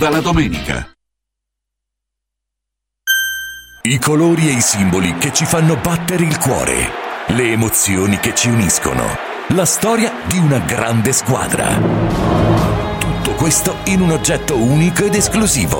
Viva la domenica! I colori e i simboli che ci fanno battere il cuore, le emozioni che ci uniscono, la storia di una grande squadra. Tutto questo in un oggetto unico ed esclusivo,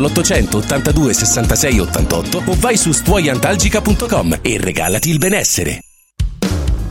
l'800 82 66 88 o vai su stuoiantalgica.com e regalati il benessere.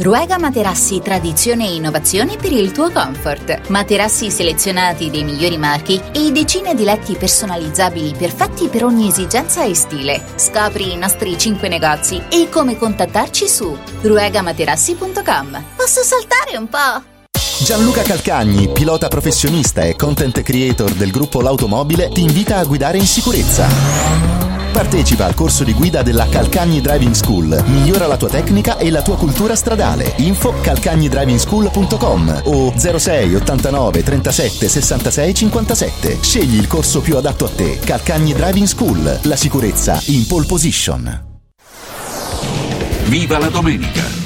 Ruega Materassi Tradizione e Innovazione per il tuo comfort. Materassi selezionati dei migliori marchi e decine di letti personalizzabili perfetti per ogni esigenza e stile. Scopri i nostri 5 negozi e come contattarci su ruegamaterassi.com. Posso saltare un po'? Gianluca Calcagni, pilota professionista e content creator del gruppo L'Automobile, ti invita a guidare in sicurezza. Partecipa al corso di guida della Calcagni Driving School. Migliora la tua tecnica e la tua cultura stradale. Info calcagnidrivingschool.com o 06 89 37 66 57. Scegli il corso più adatto a te. Calcagni Driving School. La sicurezza in pole position. Viva la domenica!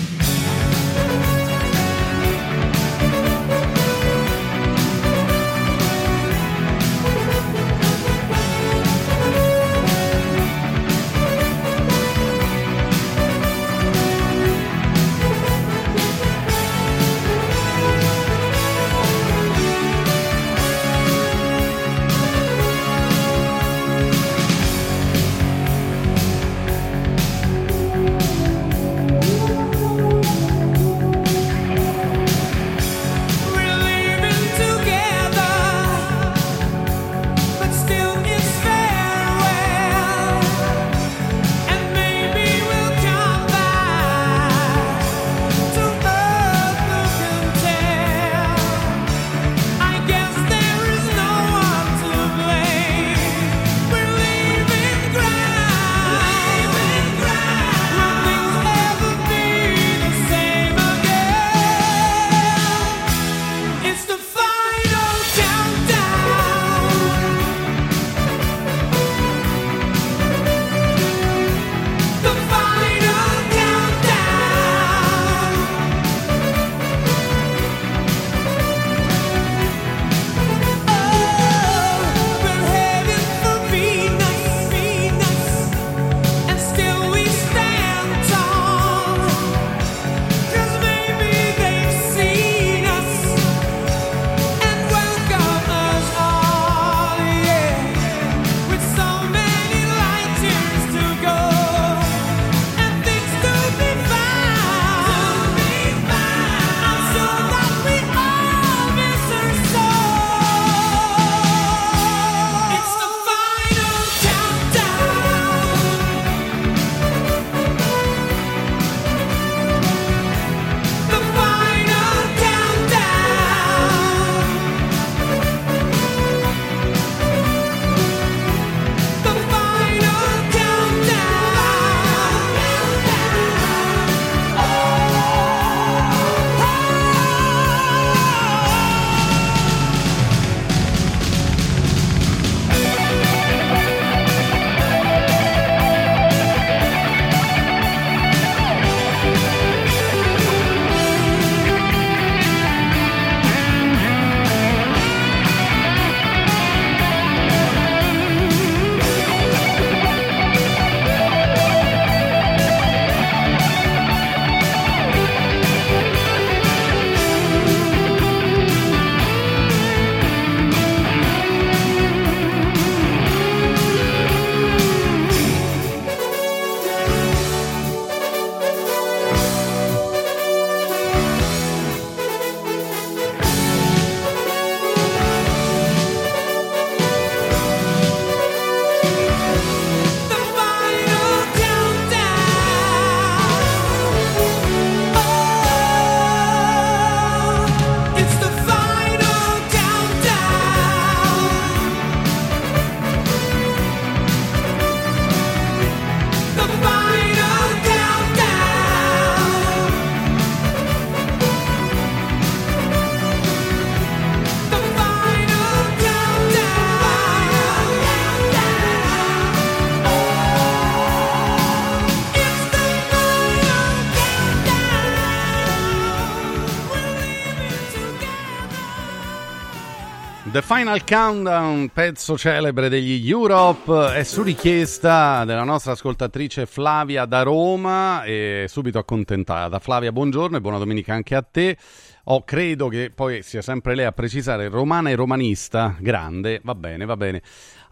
Final Countdown, pezzo celebre degli Europe, è su richiesta della nostra ascoltatrice Flavia da Roma e subito accontentata. Flavia, buongiorno e buona domenica anche a te. Oh, credo che poi sia sempre lei a precisare romana e romanista, grande, va bene, va bene.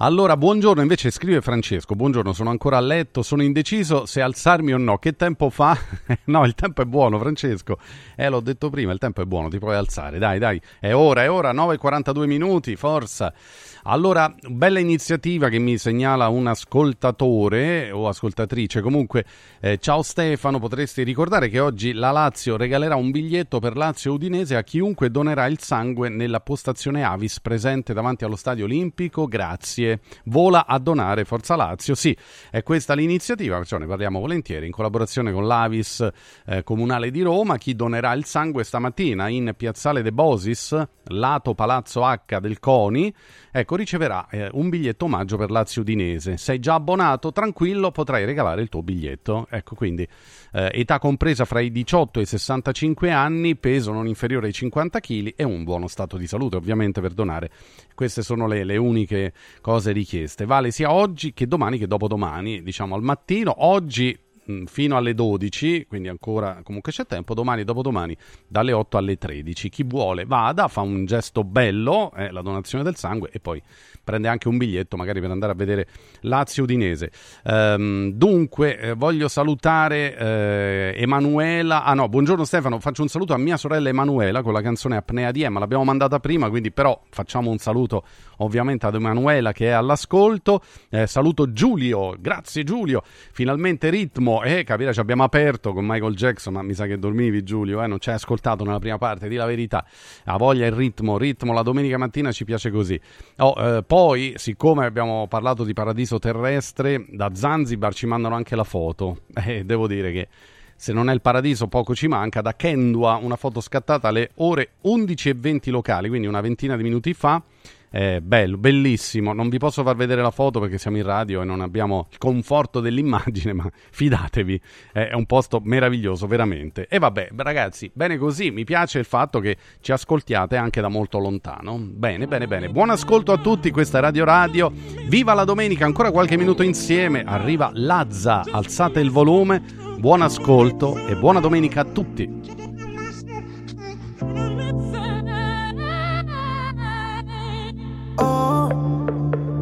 Allora, buongiorno, invece scrive Francesco, buongiorno, sono ancora a letto, sono indeciso se alzarmi o no, che tempo fa? no, il tempo è buono, Francesco. Eh, l'ho detto prima, il tempo è buono, ti puoi alzare, dai, dai, è ora, è ora, 9.42 minuti, forza. Allora, bella iniziativa che mi segnala un ascoltatore o ascoltatrice. Comunque, eh, ciao Stefano, potresti ricordare che oggi la Lazio regalerà un biglietto per Lazio Udinese a chiunque donerà il sangue nella postazione Avis presente davanti allo Stadio Olimpico. Grazie. Vola a donare Forza Lazio. Sì, è questa l'iniziativa, perciò ne parliamo volentieri in collaborazione con l'Avis eh, Comunale di Roma. Chi donerà il sangue stamattina in Piazzale De Bosis, lato Palazzo H del CONI. Ecco, riceverà eh, un biglietto omaggio per Lazio Udinese. Sei già abbonato? Tranquillo, potrai regalare il tuo biglietto. Ecco, quindi eh, età compresa fra i 18 e i 65 anni, peso non inferiore ai 50 kg e un buono stato di salute, ovviamente, per donare. Queste sono le, le uniche cose richieste. Vale sia oggi che domani che dopodomani, diciamo al mattino. Oggi fino alle 12, quindi ancora comunque c'è tempo, domani dopodomani dalle 8 alle 13. Chi vuole vada, fa un gesto bello, eh, la donazione del sangue e poi prende anche un biglietto magari per andare a vedere Lazio Udinese. Ehm, dunque, eh, voglio salutare eh, Emanuela. Ah no, buongiorno Stefano, faccio un saluto a mia sorella Emanuela con la canzone Apnea di Emma, l'abbiamo mandata prima, quindi però facciamo un saluto ovviamente ad Emanuela che è all'ascolto. Eh, saluto Giulio, grazie Giulio, finalmente ritmo. Eh, capire, ci abbiamo aperto con Michael Jackson, ma mi sa che dormivi Giulio, eh? non ci hai ascoltato nella prima parte, di la verità. Ha voglia il ritmo, ritmo la domenica mattina ci piace così. Oh, eh, poi, siccome abbiamo parlato di paradiso terrestre, da Zanzibar ci mandano anche la foto. E devo dire che se non è il paradiso poco ci manca. Da Kendua una foto scattata alle ore 11.20 locali, quindi una ventina di minuti fa. È bello, bellissimo. Non vi posso far vedere la foto perché siamo in radio e non abbiamo il conforto dell'immagine, ma fidatevi, è un posto meraviglioso, veramente. E vabbè, ragazzi, bene così. Mi piace il fatto che ci ascoltiate anche da molto lontano. Bene, bene, bene. Buon ascolto a tutti, questa è Radio Radio. Viva la domenica, ancora qualche minuto insieme. Arriva Lazza, alzate il volume. Buon ascolto e buona domenica a tutti.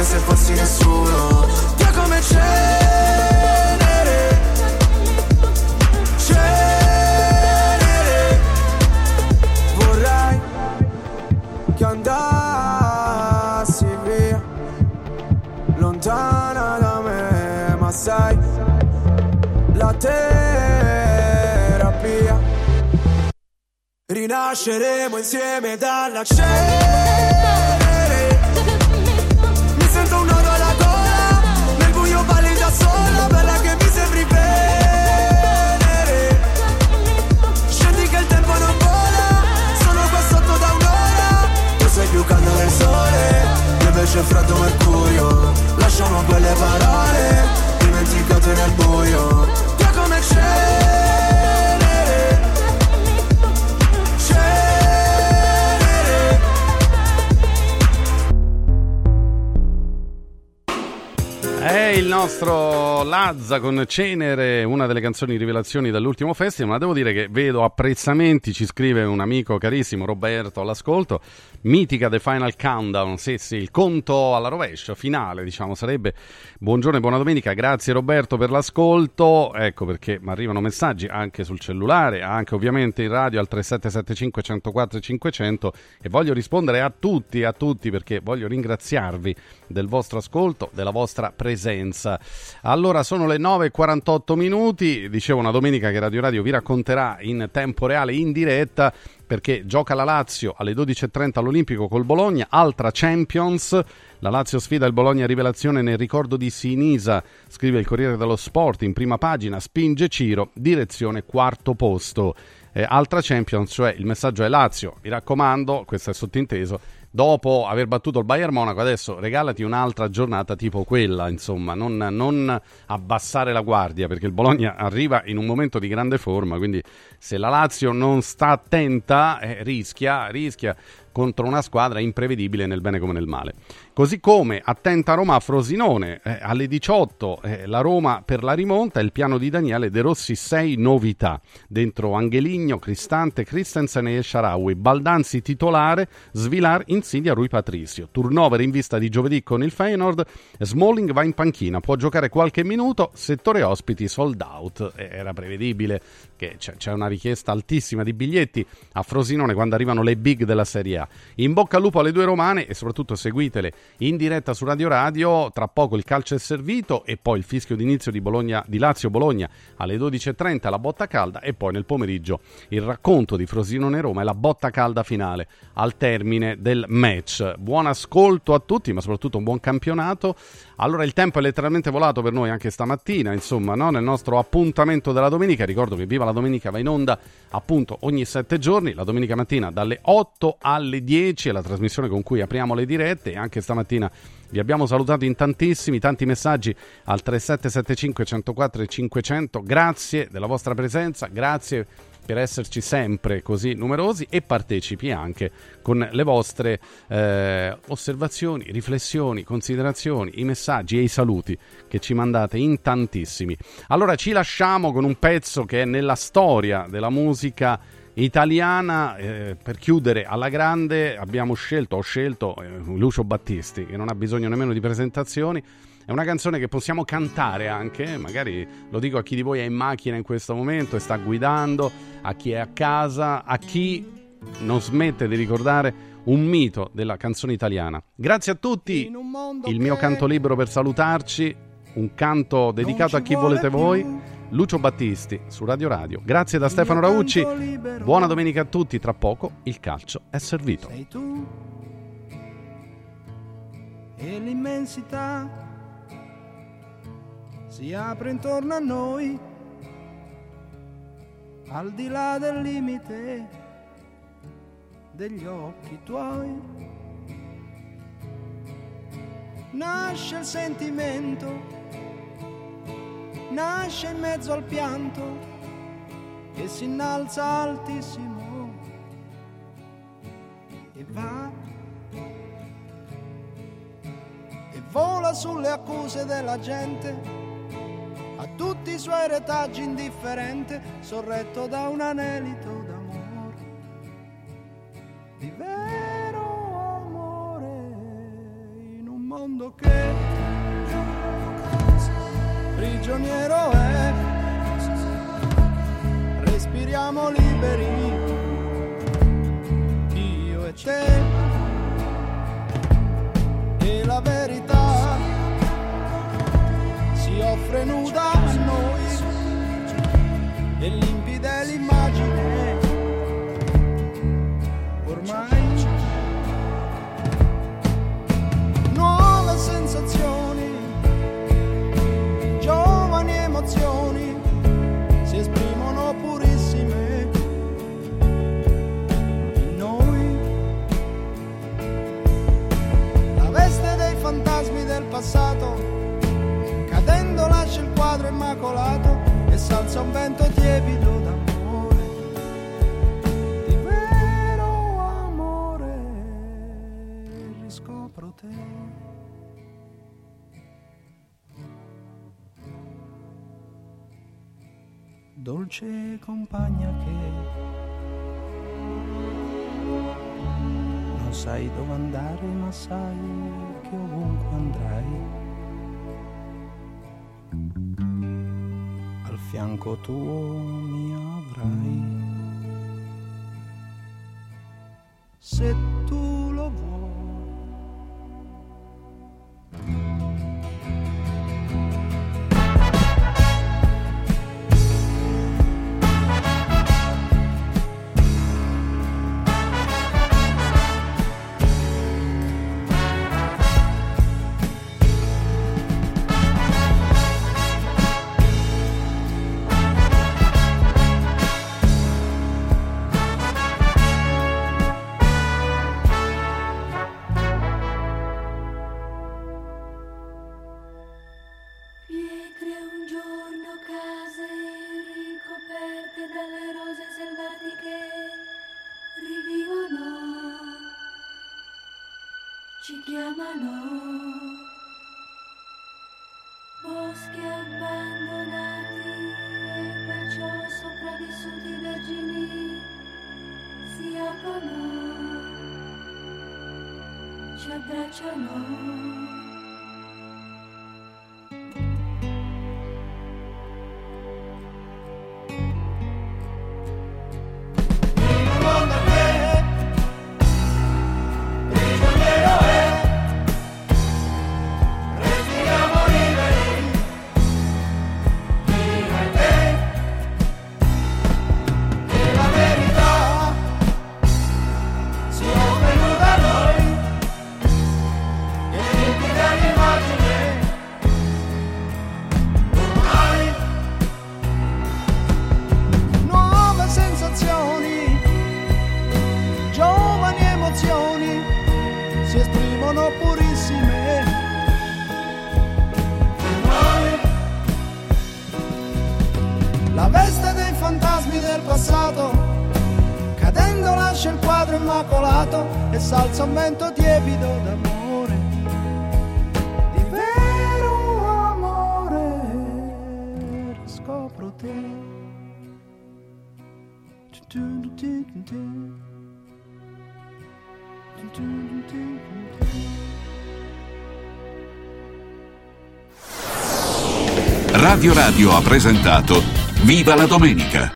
come se fossi nessuno. Ti ho come cenere. Cenere. Vorrei che andassi via. Lontana da me, ma sai La terapia. Rinasceremo insieme dalla cena. Invece freddo mercurio. Lasciamo quelle parole Dimenticate nel buio. Tu come cenere Cenere È il nostro Lazza con Cenere, una delle canzoni rivelazioni dall'ultimo festival, ma devo dire che vedo apprezzamenti, ci scrive un amico carissimo Roberto all'ascolto, mitica The Final Countdown, sì sì, il conto alla rovescia, finale diciamo sarebbe. Buongiorno e buona domenica, grazie Roberto per l'ascolto, ecco perché mi arrivano messaggi anche sul cellulare, anche ovviamente in radio al 3775 104 500 e voglio rispondere a tutti, a tutti perché voglio ringraziarvi del vostro ascolto, della vostra presenza. Allora sono le 9.48 minuti, dicevo una domenica che Radio Radio vi racconterà in tempo reale, in diretta, perché gioca la Lazio alle 12.30 all'Olimpico col Bologna, altra Champions. La Lazio sfida il Bologna rivelazione nel ricordo di Sinisa, scrive il Corriere dello Sport in prima pagina, spinge Ciro, direzione quarto posto. Eh, altra Champions, cioè il messaggio è Lazio, mi raccomando, questo è sottinteso, dopo aver battuto il Bayern Monaco, adesso regalati un'altra giornata tipo quella, insomma, non, non, abbassare la guardia, perché il Bologna arriva in un momento di grande forma, quindi se la Lazio non sta attenta, eh, rischia, rischia contro una squadra imprevedibile nel bene come nel male. Così come attenta Roma a Frosinone, eh, alle 18 eh, la Roma per la rimonta, il piano di Daniele De Rossi, 6 novità. Dentro Angeligno, Cristante, Christensen e Sharawi, Baldanzi titolare, Svilar insidia Rui Patricio. Turnover in vista di giovedì con il Feyenoord, Smalling va in panchina, può giocare qualche minuto, settore ospiti sold out, Eh, era prevedibile che c'è, c'è una richiesta altissima di biglietti a Frosinone quando arrivano le big della Serie A. In bocca al lupo alle due romane e soprattutto seguitele in diretta su Radio Radio. Tra poco il calcio è servito e poi il fischio d'inizio di, Bologna, di Lazio-Bologna alle 12.30 la botta calda e poi nel pomeriggio il racconto di Frosinone-Roma e la botta calda finale al termine del match. Buon ascolto a tutti, ma soprattutto un buon campionato. Allora il tempo è letteralmente volato per noi anche stamattina, insomma, no? nel nostro appuntamento della domenica. Ricordo che Viva la Domenica va in onda appunto ogni sette giorni, la domenica mattina dalle 8 alle 10 è la trasmissione con cui apriamo le dirette e anche stamattina vi abbiamo salutato in tantissimi, tanti messaggi al 3775 104 e 500. Grazie della vostra presenza, grazie per esserci sempre così numerosi e partecipi anche con le vostre eh, osservazioni, riflessioni, considerazioni, i messaggi e i saluti che ci mandate in tantissimi. Allora ci lasciamo con un pezzo che è nella storia della musica italiana eh, per chiudere alla grande abbiamo scelto ho scelto eh, Lucio Battisti che non ha bisogno nemmeno di presentazioni è una canzone che possiamo cantare anche, magari lo dico a chi di voi è in macchina in questo momento e sta guidando, a chi è a casa, a chi non smette di ricordare un mito della canzone italiana. Grazie a tutti, il mio canto libero per salutarci, un canto dedicato a chi volete voi. Lucio Battisti su Radio Radio. Grazie da Stefano Raucci. Buona domenica a tutti. Tra poco il calcio è servito. Sei tu e l'immensità si apre intorno a noi, al di là del limite degli occhi tuoi. Nasce il sentimento, nasce in mezzo al pianto che si innalza altissimo e va e vola sulle accuse della gente a tutti i suoi retaggi indifferente, sorretto da un anelito d'amore, di vero amore, in un mondo che prigioniero è, respiriamo liberi, io e te, e la verità venuta a noi. E limpida l'immagine. Ormai nuove sensazioni giovani emozioni si esprimono purissime. In noi la veste dei fantasmi del passato quadro immacolato e salza un vento tiepido d'amore, di vero amore, riscopro te. Dolce compagna che non sai dove andare ma sai che ovunque andrai fianco tuo mi avrai. Se tu lo vuoi. Radio ha presentato Viva la Domenica!